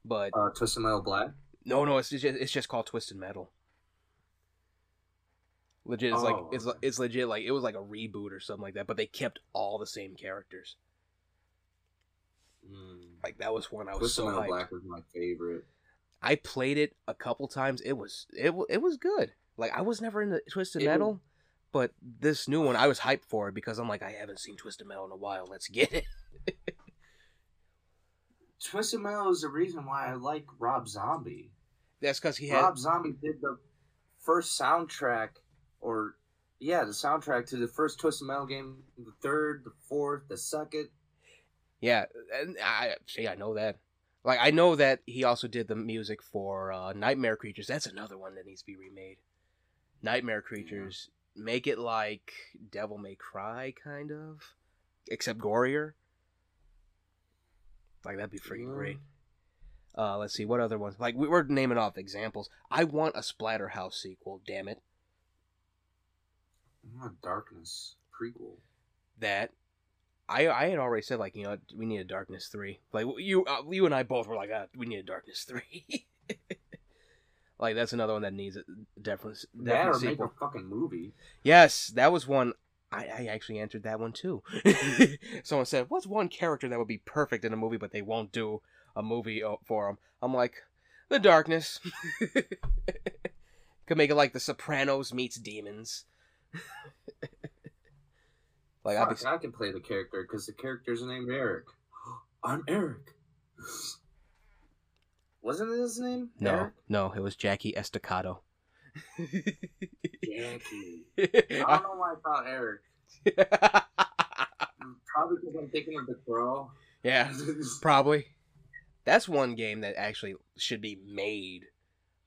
But Uh, Twisted Metal Black. No, no, it's just it's just called Twisted Metal. Legit, it's Oh, like it's it's legit like it was like a reboot or something like that, but they kept all the same characters. Mm. Like that was one I was Twisted so Metal hyped. Black was my favorite. I played it a couple times. It was it it was good. Like I was never into Twisted It Metal, but this new one I was hyped for it because I'm like I haven't seen Twisted Metal in a while. Let's get it. Twisted Metal is the reason why I like Rob Zombie. That's because he had Rob Zombie did the first soundtrack, or yeah, the soundtrack to the first Twisted Metal game, the third, the fourth, the second. Yeah, and I see. I know that. Like I know that he also did the music for uh, Nightmare Creatures. That's another one that needs to be remade. Nightmare Creatures. Make it like Devil May Cry, kind of, except gorier. Like that'd be freaking Yeah. great. Uh, let's see what other ones. Like we were naming off examples. I want a Splatterhouse sequel. Damn it, I want Darkness prequel. that. I, I had already said like you know we need a Darkness three like you uh, you and I both were like ah, we need a Darkness three like that's another one that needs a definitely That or make a fucking movie. yes that was one I, I actually answered that one too someone said what's one character that would be perfect in a movie but they won't do a movie uh, for them I'm like the Darkness could make it like the Sopranos meets demons like I'd be I can play the character because the character's named Eric. I'm Eric. Wasn't it his name? No, Eric? no, it was Jackie Estacado. Jackie. I don't know why I thought Eric. Probably because I'm thinking of the crow. yeah, probably. That's one game that actually should be made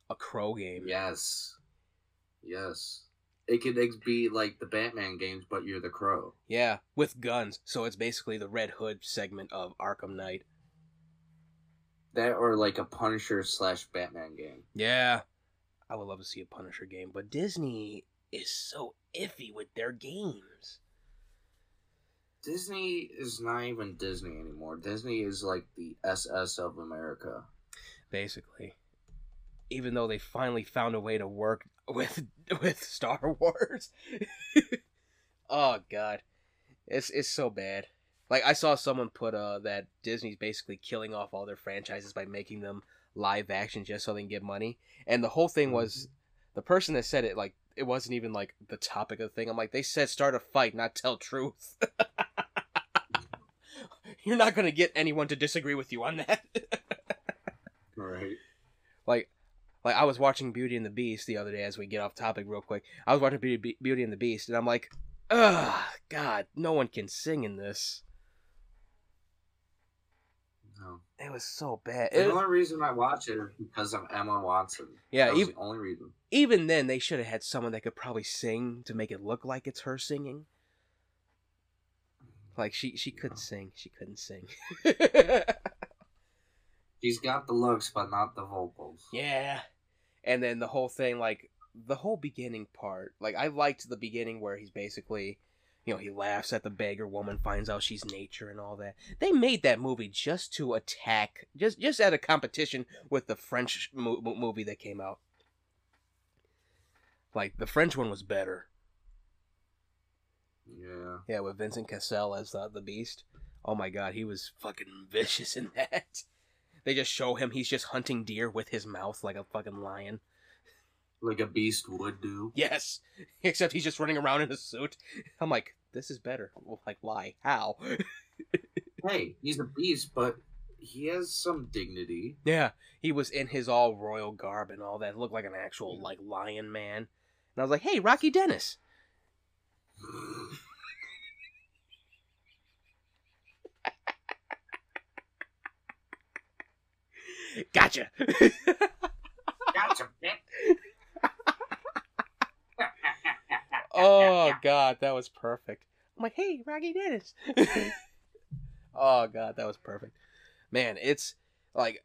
a crow game. yes. Yes. It could be like the Batman games, but you're the crow. Yeah, with guns. So it's basically the Red Hood segment of Arkham Knight. That or like a Punisher slash Batman game. Yeah, I would love to see a Punisher game, but Disney is so iffy with their games. Disney is not even Disney anymore. Disney is like the SS of America. Basically, even though they finally found a way to work with with Star Wars. oh God, it's it's so bad. Like I saw someone put uh that Disney's basically killing off all their franchises by making them live action just so they can get money. And the whole thing was the person that said it like it wasn't even like the topic of the thing. I'm like they said start a fight, not tell truth. You're not gonna get anyone to disagree with you on that. Right. like like I was watching Beauty and the Beast the other day as we get off topic real quick. I was watching Beauty, Beauty and the Beast and I'm like, ugh, God, no one can sing in this. It was so bad. The It- only reason I watch it is because of Emma Watson. yeah, that even, the only reason. even then they should have had someone that could probably sing to make it look like it's her singing. Like she she couldn't sing. She couldn't sing. She's got the looks, but not the vocals. yeah. And then the whole thing like the whole beginning part. Like I liked the beginning where he's basically you know, he laughs at the beggar woman, finds out she's nature and all that. They made that movie just to attack, just just at a competition with the French mo- mo- movie that came out. Like the French one was better. Yeah. Yeah, with Vincent Cassel as uh, the Beast. Oh my god, he was fucking vicious in that. They just show him he's just hunting deer with his mouth like a fucking lion. Like a beast would do. Yes, except he's just running around in a suit. I'm like, this is better. Well, like, why? How? Hey, he's a beast, but he has some dignity. yeah, he was in his all royal garb and all that. Looked like an actual like lion man. And I was like, hey, Rocky Dennis. Gotcha. Gotcha, bitch. Oh god, that was perfect. I'm like, hey, Rocky Dennis. oh god, that was perfect. Man, it's like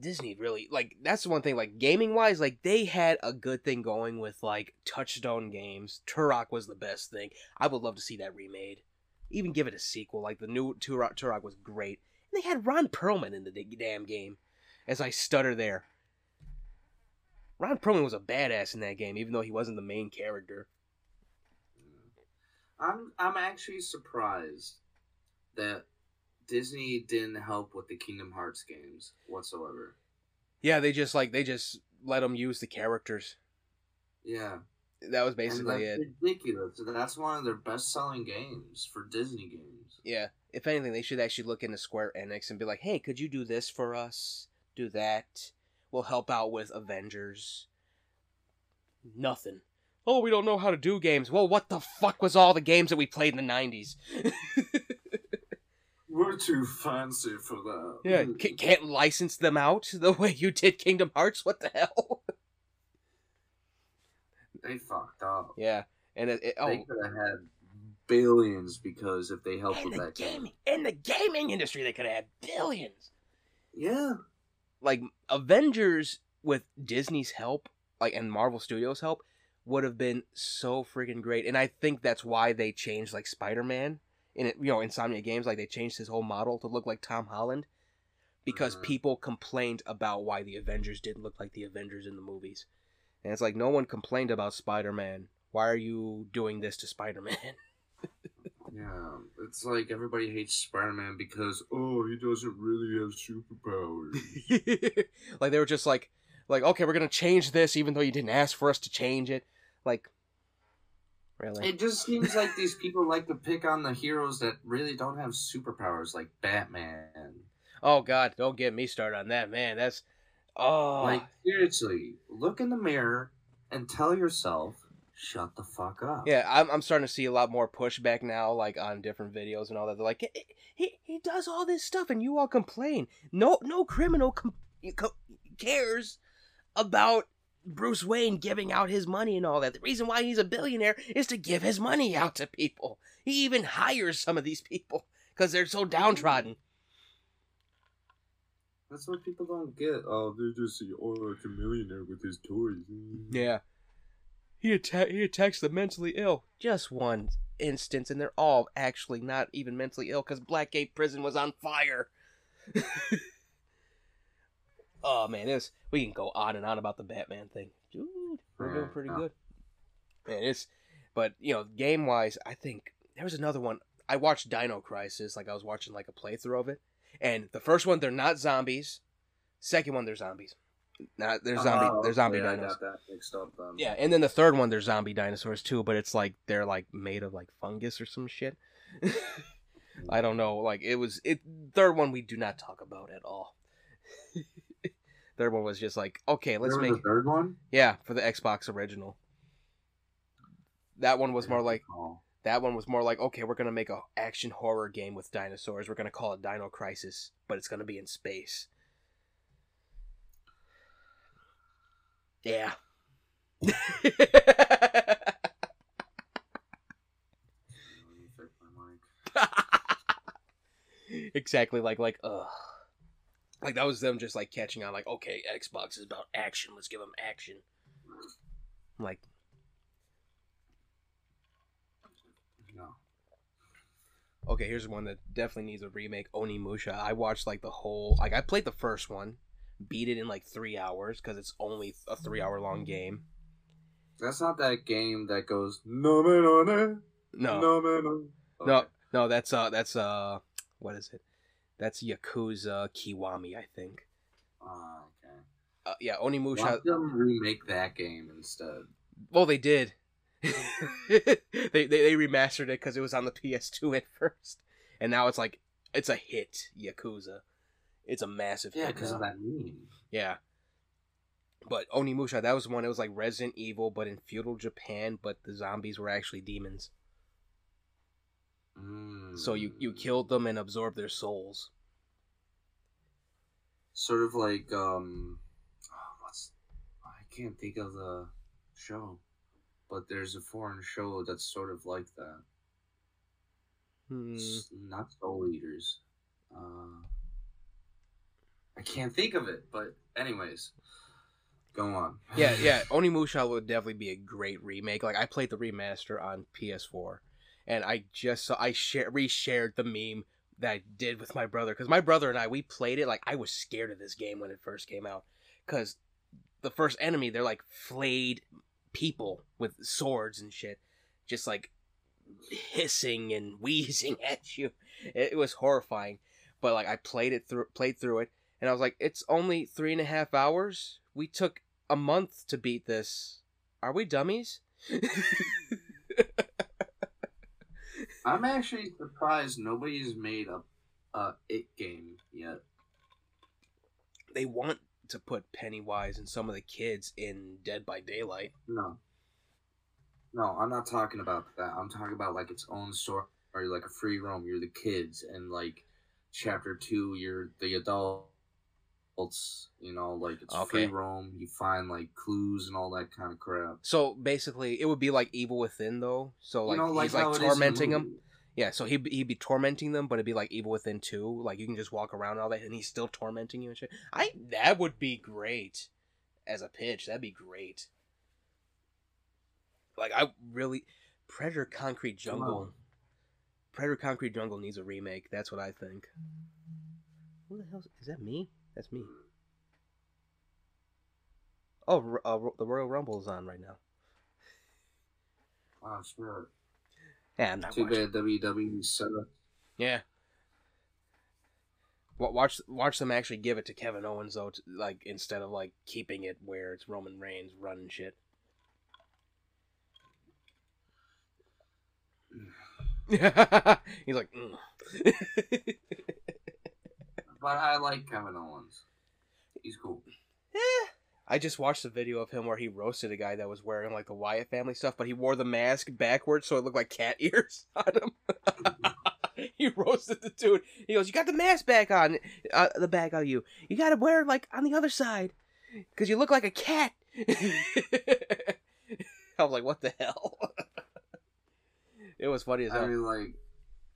Disney really like that's the one thing like gaming wise like they had a good thing going with like touchstone games turok was the best thing i would love to see that remade even give it a sequel like the new turok, turok was great and they had ron perlman in the damn game as i stutter there ron perlman was a badass in that game even though he wasn't the main character I'm I'm actually surprised that Disney didn't help with the Kingdom Hearts games whatsoever. yeah they just like they just let them use the characters Yeah. that was basically it ridiculous. That's one of their best selling games for Disney games. Yeah. If anything, they should actually look into Square Enix and be like, hey, could you do this for us? Do that. We'll help out with Avengers. Nothing. Oh, we don't know how to do games. Well, what the fuck was all the games that we played in the 90s? We're too fancy for that. yeah, c- can't license them out the way you did Kingdom Hearts? What the hell? They fucked up. yeah. And it, it oh. They oh, could have had billions because if they helped in with the that game. gaming in the gaming industry, they could have had billions. Yeah. Like Avengers with Disney's help, like and Marvel Studios help, would have been so freaking great. And I think that's why they changed like Spider Man in it, you know, Insomniac Games, like they changed his whole model to look like Tom Holland. Because Mhm. people complained about why the Avengers didn't look like the Avengers in the movies. And it's like no one complained about Spider Man. Why are you doing this to Spider Man? Yeah. It's like everybody hates Spider Man because, oh, he doesn't really have superpowers. like they were just like like okay we're gonna change this even though you didn't ask for us to change it like really It just seems like these people like to pick on the heroes that really don't have superpowers, like Batman. oh god don't get me started on that man that's oh Like, seriously, look in the mirror and tell yourself, shut the fuck up. yeah I'm, I'm starting to see a lot more pushback now like on different videos and all that they're like he, he, he does all this stuff and you all complain no no criminal com- co- cares about Bruce Wayne giving out his money and all that. The reason why he's a billionaire is to give his money out to people. He even hires some of these people because they're so downtrodden. That's what people don't get. Oh, they're just oh, like a millionaire with his toys. Yeah. He atta- he attacks the mentally ill. Just one instance, and they're all actually not even mentally ill because Blackgate Prison was on fire. oh man, this we can go on and on about the Batman thing. Dude, we're doing pretty good. Man, it's but you know, game wise, I think there was another one. I watched Dino Crisis, like I was watching like a playthrough of it, and the first one they're not zombies. Second one they're zombies. Not they're oh, zombie. Oh, they're zombie I got that mixed up then. Yeah, and then the third one, they're zombie dinosaurs too, but it's like they're like made of like fungus or some shit. I don't know. Like it was it. Third one we do not talk about at all. third one was just like okay, let's make third one. yeah for the Xbox original. That one was more like. That one was more like, okay, we're gonna make a action horror game with dinosaurs. We're gonna call it Dino Crisis, but it's gonna be in space. Yeah. Exactly like like ugh. Like that was them just like catching on like okay, Xbox is about action. Let's give them action. Like No. okay, here's one that definitely needs a remake. Onimusha. I watched like the whole like I played the first one, beat it in like three hours because it's only a three hour long game. That's not that game that goes no man on it. No, No man on no, no. That's uh, that's uh, what is it? That's Yakuza Kiwami, I think. Ah, okay. Uh, yeah, Onimusha. Let them remake that game instead. Well, they did. they, they they remastered it because it was on the PS2 at first, and now it's like it's a hit. Yakuza, it's a massive Yeah, because of that meme. Yeah. But Onimusha, that was one. It was like Resident Evil, but in feudal Japan. But the zombies were actually demons. Mm. So you you killed them and absorbed their souls. sort of like um, oh, what's I can't think of the show, but there's a foreign show that's sort of like that. Hmm. Not Soul Eaters. Uh, I can't think of it, but anyways, go on. Yeah, yeah. Onimusha would definitely be a great remake. Like I played the remaster on PS4, and I just saw I share reshared the meme that I did with my brother because my brother and I we played it like I was scared of this game when it first came out because the first enemy they're like flayed people with swords and shit, just like hissing and wheezing at you. It, it was horrifying, but like I played it through played through it, and I was like, it's only three and a half hours. We took a month to beat this. Are we dummies? I'm actually surprised nobody's made a, a it game yet. they want to put Pennywise and some of the kids in Dead by Daylight. No. No, I'm not talking about that. I'm talking about like its own story, or like a free roam. You're the kids, and like chapter two, you're the adults. You know, like it's Okay. free roam. You find like clues and all that kind of crap. So basically, it would be like Evil Within, though. So like you know, he's like is in the tormenting them. Yeah, so he'd, he'd be tormenting them, but it'd be like Evil Within too. Like, you can just walk around all that, and he's still tormenting you and shit. I That would be great as a pitch. That'd be great. Like, I really... Predator Concrete Jungle... Predator Concrete Jungle needs a remake. That's what I think. Who the hell... Is that me? That's me. Oh, uh, the Royal Rumble is on right now. Oh, sure. Yeah, I'm not Too watching. bad WWE set up. Yeah. Wa- Watch watch them actually give it to Kevin Owens though, to, like instead of like keeping it where it's Roman Reigns running shit. He's like, mm. But I like Kevin Owens. He's cool. I just watched the video of him where he roasted a guy that was wearing like the Wyatt family stuff, but he wore the mask backwards so it looked like cat ears on him. he roasted the dude. He goes, "You got the mask back on, uh, the back on you. You got to wear it like on the other side, because you look like a cat." I was like, "What the hell?" it was funny as hell. I mean, like,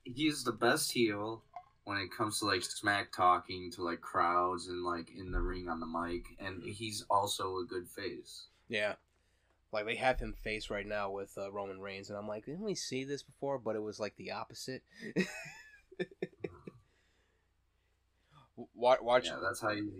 he's the best heel when it comes to like smack talking to like crowds and like in the ring on the mic, and he's also a good face. Yeah. Like they have him face right now with uh, Roman Reigns, and I'm like, didn't we see this before? But it was like the opposite. watch, watch. Yeah, that's how you.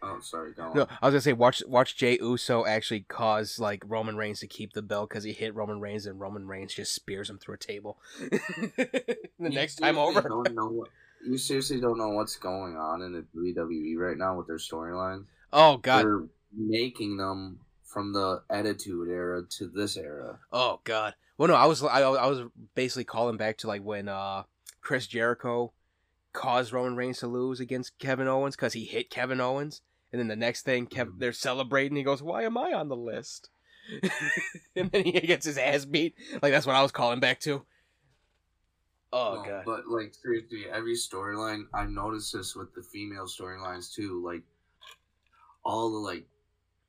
Oh, sorry, go on. No, I was gonna say watch watch Jey Uso actually cause like Roman Reigns to keep the belt because he hit Roman Reigns and Roman Reigns just spears him through a table. the You next time over, Don't know what, you seriously don't know what's going on in the WWE right now with their storylines. oh god, They're making them from the Attitude Era to this era. oh god. Well, no, I was I, I was basically calling back to like when uh Chris Jericho caused Roman Reigns to lose against Kevin Owens because he hit Kevin Owens, and then the next thing Kev- Mhm. they're celebrating. He goes, "Why am I on the list?" and then he gets his ass beat. Like that's what I was calling back to. Oh No, god. But like seriously, every storyline I've noticed this with the female storylines too. Like all the like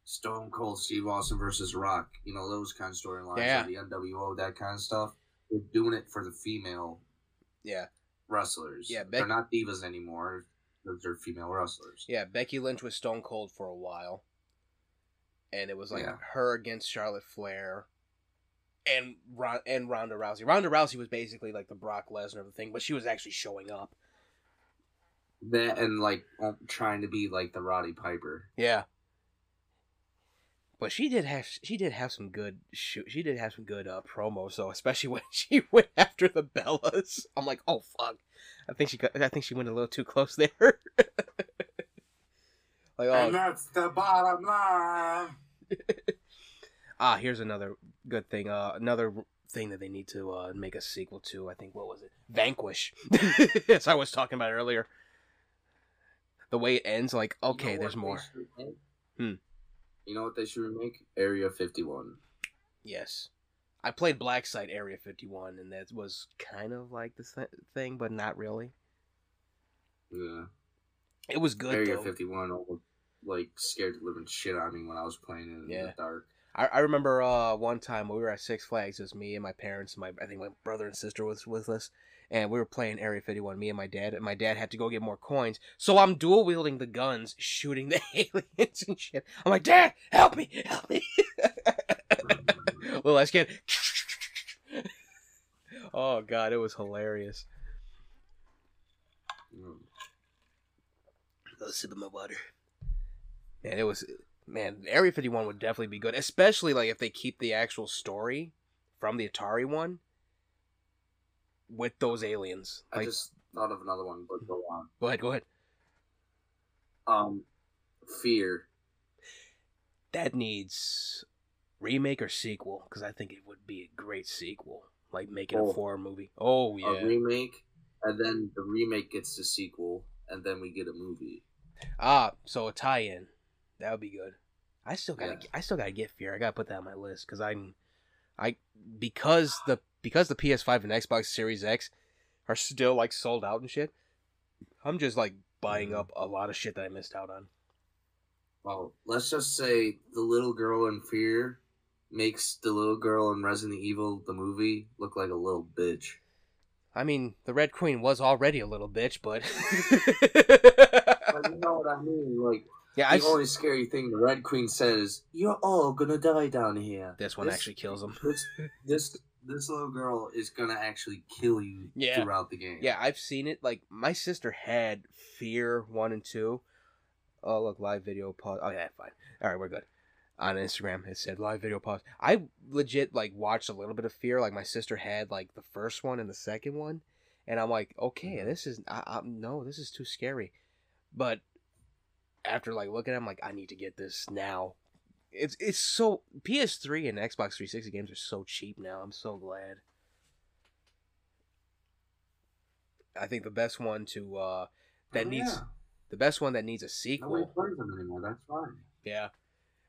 Stone Cold Steve Austin versus Rock, you know those kind of storylines, Yeah. the NWO, that kind of stuff. They're doing it for the female yeah. wrestlers. Yeah, they're not divas anymore. They're, they're female wrestlers. Yeah, Becky Lynch was Stone Cold for a while. And it was like Yeah. her against Charlotte Flair and Ron- and Ronda Rousey. Ronda Rousey was basically like the Brock Lesnar of the thing, but she was actually showing up. That and like trying to be like the Roddy Piper. Yeah. But she did have she did have some good. She did have some good uh, promos though, especially when she went after the Bellas. I'm like, oh fuck! I think she got. I think she went a little too close there. like, oh, that's the bottom line. ah, here's another good thing. Uh, another thing that they need to uh, make a sequel to. I think what was it? Vanquish. As I was talking about earlier. The way it ends, like, okay, You know there's more. they should remake? Hmm. You know what they should remake? Area 51. Yes. I played Black Site Area 51, and that was kind of like the th- thing, but not really. Yeah. It was good, Area though. 51 like scared the living shit out of me when I was playing it in Yeah. the dark. I, I remember uh, one time when we were at Six Flags. It was me and my parents. My I think my brother and sister was with us, and we were playing Area 51. Me and my dad. And my dad had to go get more coins, so I'm dual wielding the guns, shooting the aliens and shit. I'm like, Dad, help me, help me. Little ass kid. oh god, it was hilarious. Mm. Another sip of my water. Man, it was man. Area Fifty One would definitely be good, especially like if they keep the actual story from the Atari one with those aliens. I just thought of another one, but go on. go ahead, go ahead. Um, Fear. That needs remake or sequel because I think it would be a great sequel, like making a Oh. horror movie. Oh A yeah. remake, and then the remake gets the sequel, and then we get a movie. ah, so a tie-in. That would be good. I still gotta, Yeah. I still gotta get Fear. I gotta put that on my list because I'm, I because the because the PS5 and Xbox Series X are still like sold out and shit. I'm just like buying Mhm. up a lot of shit that I missed out on. Well, let's just say the little girl in Fear makes the little girl in Resident Evil, the movie, look like a little bitch. I mean, the Red Queen was already a little bitch, but But you know what I mean? Like, yeah, the I only scary thing the Red Queen says, "You're all gonna die down here." this one actually kills him. This this this little girl is gonna actually kill you Yeah. throughout the game. Yeah, I've seen it. Like my sister had Fear one and two. Oh look, live video pause. Oh yeah, fine. All right, we're good. On Instagram, it said live video pause. I legit like watched a little bit of Fear. Like my sister had like the first one and the second one, and I'm like, okay, Mhm. this is I, I, no, this is too scary. But after like looking, at I'm like, I need to get this now. It's it's so PS3 and Xbox 360 games are so cheap now. I'm so glad. I think the best one to uh that Oh, needs yeah. the best one that needs a Nobody sequel. plays them anymore. That's fine. Yeah.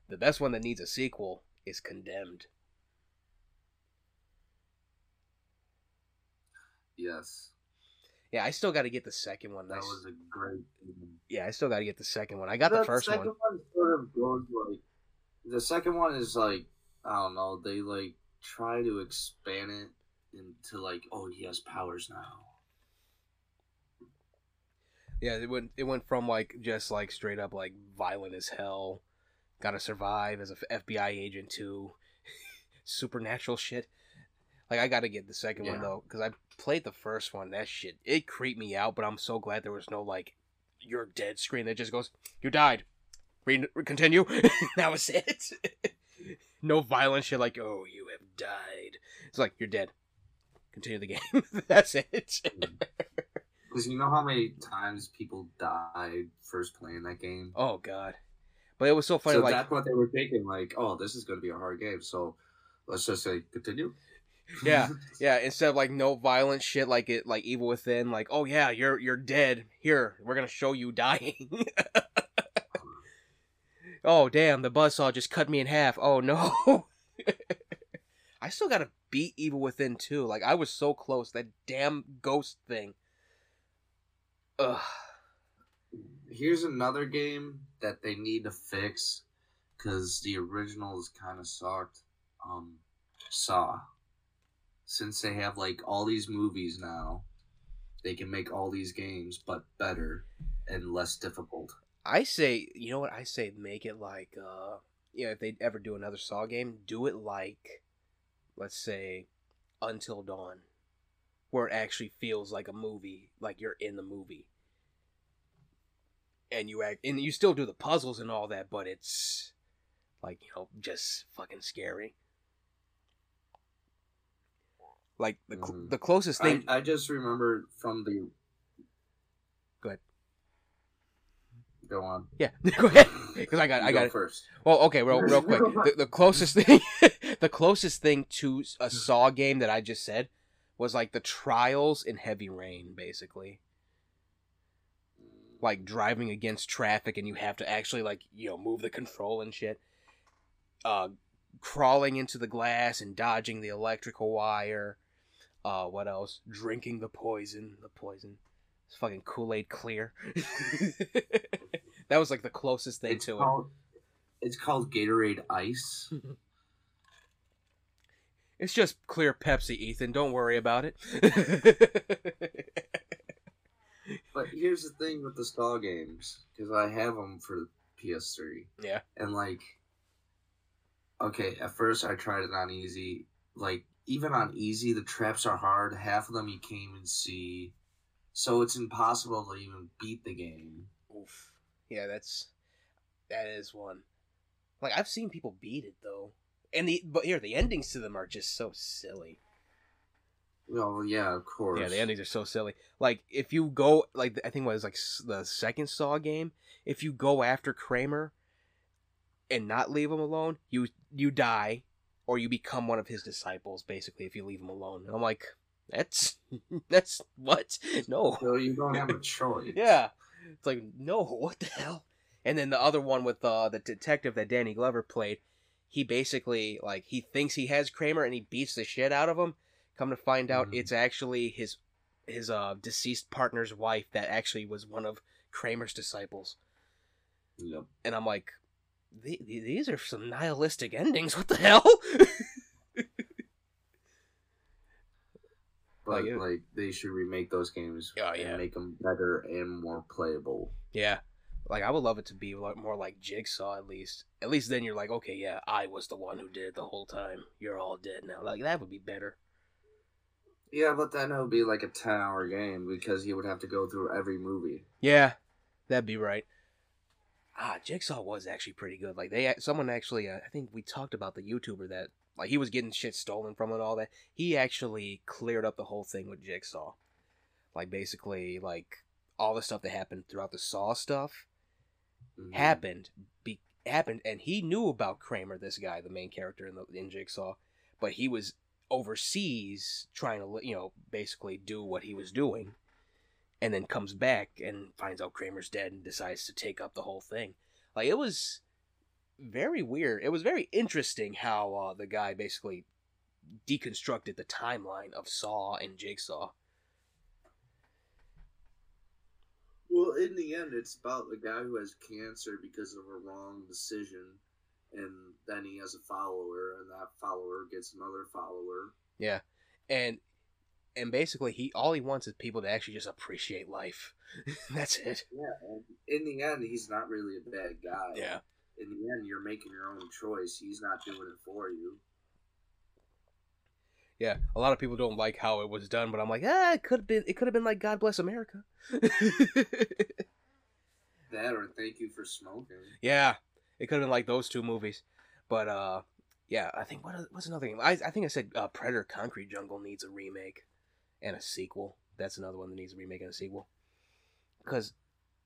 The best one that needs a sequel is Condemned. Yes, Yeah, I still got to get the second one. that I was a great. Game. yeah, I still got to get the second one. I got the first second one. one sort of goes like the second one is like I don't know. They like try to expand it into like oh he has powers now. Yeah, it went it went from like just like straight up like violent as hell, got to survive as a FBI agent to supernatural shit. Like I got to get the second one though cuz I played the first one. That shit it creeped me out, but I'm so glad there was no like you're dead screen that just goes you died. Re- continue. that was it. no violent shit like oh you have died. It's like you're dead. Continue the game. That's it. Mm. Because you know how many times people died first playing that game. oh god. But it was so funny so like that's what they were thinking. Like, oh, this is going to be a hard game. So let's just say continue. Yeah. Yeah, instead of like no violent shit like it like Evil Within, like, oh yeah, you're you're dead. Here, we're gonna show you dying. oh damn, the buzzsaw just cut me in half. Oh no. I still gotta beat Evil Within too. Like I was so close. That damn ghost thing. Ugh. Here's another game that they need to fix because the originals kind of sucked. Um, Saw. Since they have like all these movies now, they can make all these games but better and less difficult. I say, you know what? I say make it like, uh, you know, if they ever do another Saw game, do it like, let's say, Until Dawn, where it actually feels like a movie, like you're in the movie, and you act, and you still do the puzzles and all that, but it's like you know just fucking scary. Like the cl- Mhm. the closest thing. I, I just remember from the. Go ahead. Go on. yeah, go ahead, because I got You I go got it. first. Well, okay, real, real quick. The, the closest thing, the closest thing to a Saw game that I just said was like the Trials in Heavy Rain, basically. Like driving against traffic, and you have to actually like you know move the control and shit. Uh, crawling into the glass and dodging the electrical wire. Uh, what else? Drinking the poison. The poison. It's fucking Kool Aid clear. that was like the closest thing It's to it. it's called Gatorade Ice. It's just clear Pepsi, Ethan. Don't worry about it. But here's the thing with the Saw games, because I have them for PS3. yeah. And like, okay, at first I tried it on easy. Like, even on easy, the traps are hard. Half of them you can't even see. So it's impossible to even beat the game. Oof. Yeah, that's that is one. Like I've seen people beat it though, and the but here the endings to them are just so silly. Well, yeah, of course. Yeah, the endings are so silly. Like if you go like I think what was like the second Saw game, if you go after Kramer and not leave him alone, you you die or you become one of his disciples basically if you leave him alone. And I'm like that's that's what? No. So you don't have a choice. Yeah. It's like, no, what the hell? And then the other one with uh, the detective that Danny Glover played, he basically, like, he thinks he has Kramer and he beats the shit out of him. Come to find out, Mhm. it's actually his his uh, deceased partner's wife that actually was one of Kramer's disciples. Yep. And I'm like, "The- the- these are some nihilistic endings. What the hell? But Like, uh, like, they should remake those games Oh, yeah. and make them better and more playable. yeah. Like, I would love it to be more like Jigsaw, at least. At least then you're like, okay, yeah, I was the one who did it the whole time. You're all dead now. Like, that would be better. Yeah, but then it would be like a ten-hour game because you would have to go through every movie. Yeah, that'd be right. Ah, Jigsaw was actually pretty good. Like they, someone actually, uh, I think we talked about the YouTuber that, like, he was getting shit stolen from and all that. He actually cleared up the whole thing with Jigsaw. Like basically, like all the stuff that happened throughout the Saw stuff Mhm. happened, be happened, and he knew about Kramer, this guy, the main character in the in Jigsaw, but he was overseas trying to, you know, basically do what he was doing and then comes back and finds out Kramer's dead and decides to take up the whole thing. Like it was very weird. It was very interesting how uh, the guy basically deconstructed the timeline of Saw and Jigsaw. Well, in the end, it's about the guy who has cancer because of a wrong decision, and then he has a follower, and that follower gets another follower. Yeah, and and basically he all he wants is people to actually just appreciate life. That's it. Yeah, and in the end, he's not really a bad guy. Yeah. In the end, you're making your own choice. He's not doing it for you. Yeah, a lot of people don't like how it was done, but I'm like, ah, it could have been. It could have been like God Bless America. That or thank you for smoking. Yeah, it could have been like those two movies, but uh, yeah, I think what what's another thing? I I think I said uh, Predator: Concrete Jungle needs a remake and a sequel. That's another one that needs a remake and a sequel, because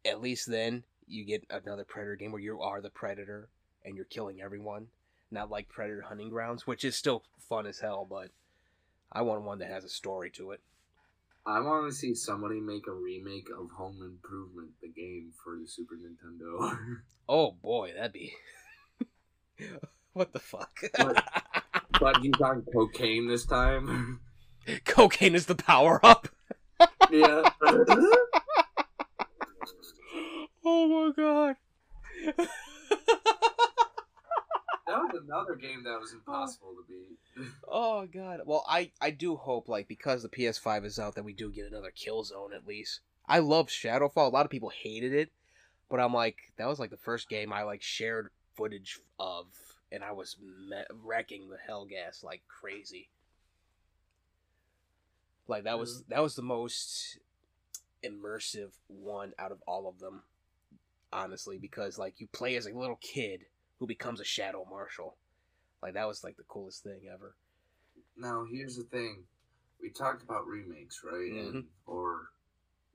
at least then you get another Predator game where you are the Predator and you're killing everyone, not like Predator Hunting Grounds, which is still fun as hell, but I want one that has a story to it. I want to see somebody make a remake of Home Improvement, the game for the Super Nintendo. Oh boy, that'd be what the fuck. But- but he's on cocaine this time. Cocaine is the power up. yeah. Oh my god. That was another game that was impossible to beat. Oh god. Well, I I do hope like because the PS5 is out that we do get another Killzone at least. I love Shadowfall. A lot of people hated it, but I'm like that was like the first game I like shared footage of, and I was me- wrecking the Helghast like crazy. Like that was mm-hmm. that was the most immersive one out of all of them, honestly, because like you play as a little kid who becomes a shadow marshal. Like that was like the coolest thing ever. Now, here's the thing. We talked about remakes, right? Mm-hmm. And, or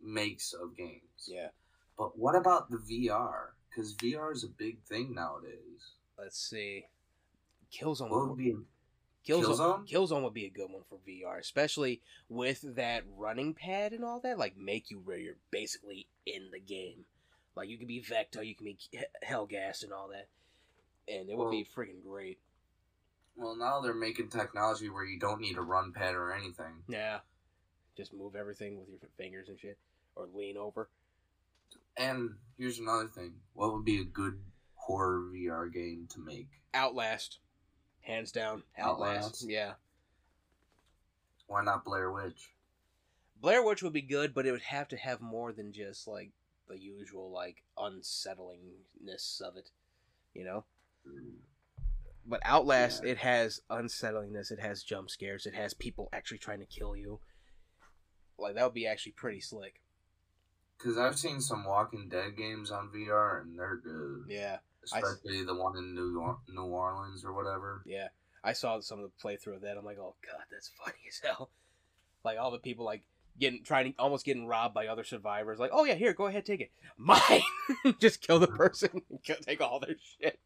makes of games. Yeah. But what about the VR? Because VR is a big thing nowadays. Let's see. Killzone What would be Killzone, Killzone? Killzone would be a good one for VR, especially with that running pad and all that. Like, make you where you're basically in the game. Like, you can be Vekta, you can be Helghast and all that, and it would be freaking great. Well, now they're making technology where you don't need a run pad or anything. Yeah, just move everything with your fingers and shit, or lean over. And here's another thing. What would be a good horror VR game to make? Outlast, hands down. Outlast. Yeah. Why not Blair Witch? Blair Witch would be good, but it would have to have more than just like the usual like unsettlingness of it, you know. But Outlast, Yeah. it has unsettlingness. It has jump scares. It has people actually trying to kill you. Like that would be actually pretty slick. Because I've seen some Walking Dead games on VR and they're good. Yeah, I Especially the one in New, Or- New Orleans or whatever. yeah. I saw some of the playthrough of that. I'm like, oh god, that's funny as hell. Like all the people like getting trying to almost getting robbed by other survivors. Like, oh yeah, here, go ahead, take it. Mine. Just kill the person. take all their shit.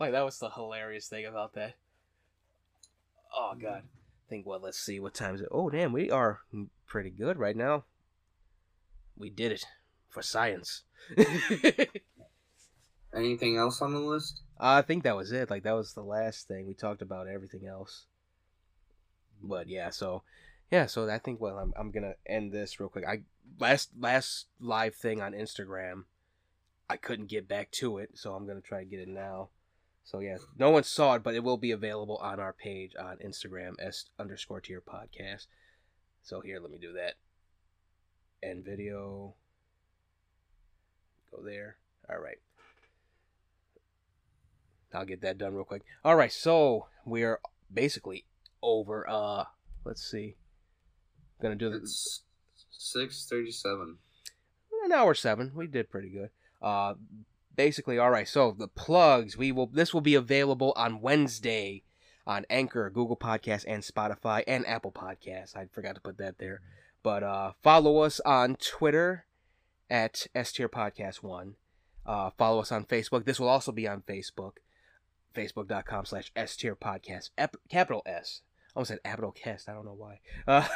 like that was the hilarious thing about that. Oh god. think well, Let's see what time is it. Oh damn, we are pretty good right now. We did it for science. Anything else on the list? I think that was it. Like that was the last thing we talked about. Everything else, but yeah. So yeah. So I think well, I'm I'm gonna end this real quick. I last last live thing on Instagram, I couldn't get back to it, so I'm gonna try to get it now. So yeah, no one saw it, but it will be available on our page on Instagram s underscore tier podcast. So here, let me do that. End video. Go there. All right. I'll get that done real quick. All right, so we're basically over. Uh, let's see. Gonna do the six thirty-seven. an hour seven. We did pretty good. Uh, basically, all right. So the plugs. We will. This will be available on Wednesday on Anchor, Google Podcasts, and Spotify, and Apple Podcasts. I forgot to put that there. But uh, follow us on Twitter at S Tier Podcast One. Uh, follow us on Facebook. This will also be on Facebook. Facebook.com slash S Tier Podcast. Ep- capital S. I almost said Cast. I don't know why. Uh,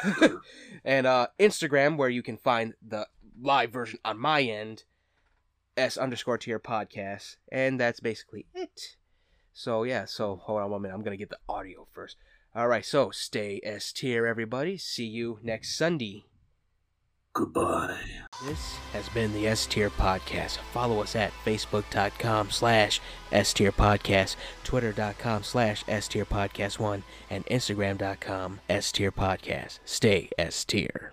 and uh, Instagram, where you can find the live version on my end, S underscore tier podcast. And that's basically it. So, yeah, so hold on one minute. I'm going to get the audio first. All right, so stay S tier, everybody. See you next Sunday. Goodbye. This has been the S Tier Podcast. Follow us at facebook.com slash S Tier Podcast, twitter.com slash S Tier Podcast 1, and instagram.com S Tier Podcast. Stay S Tier.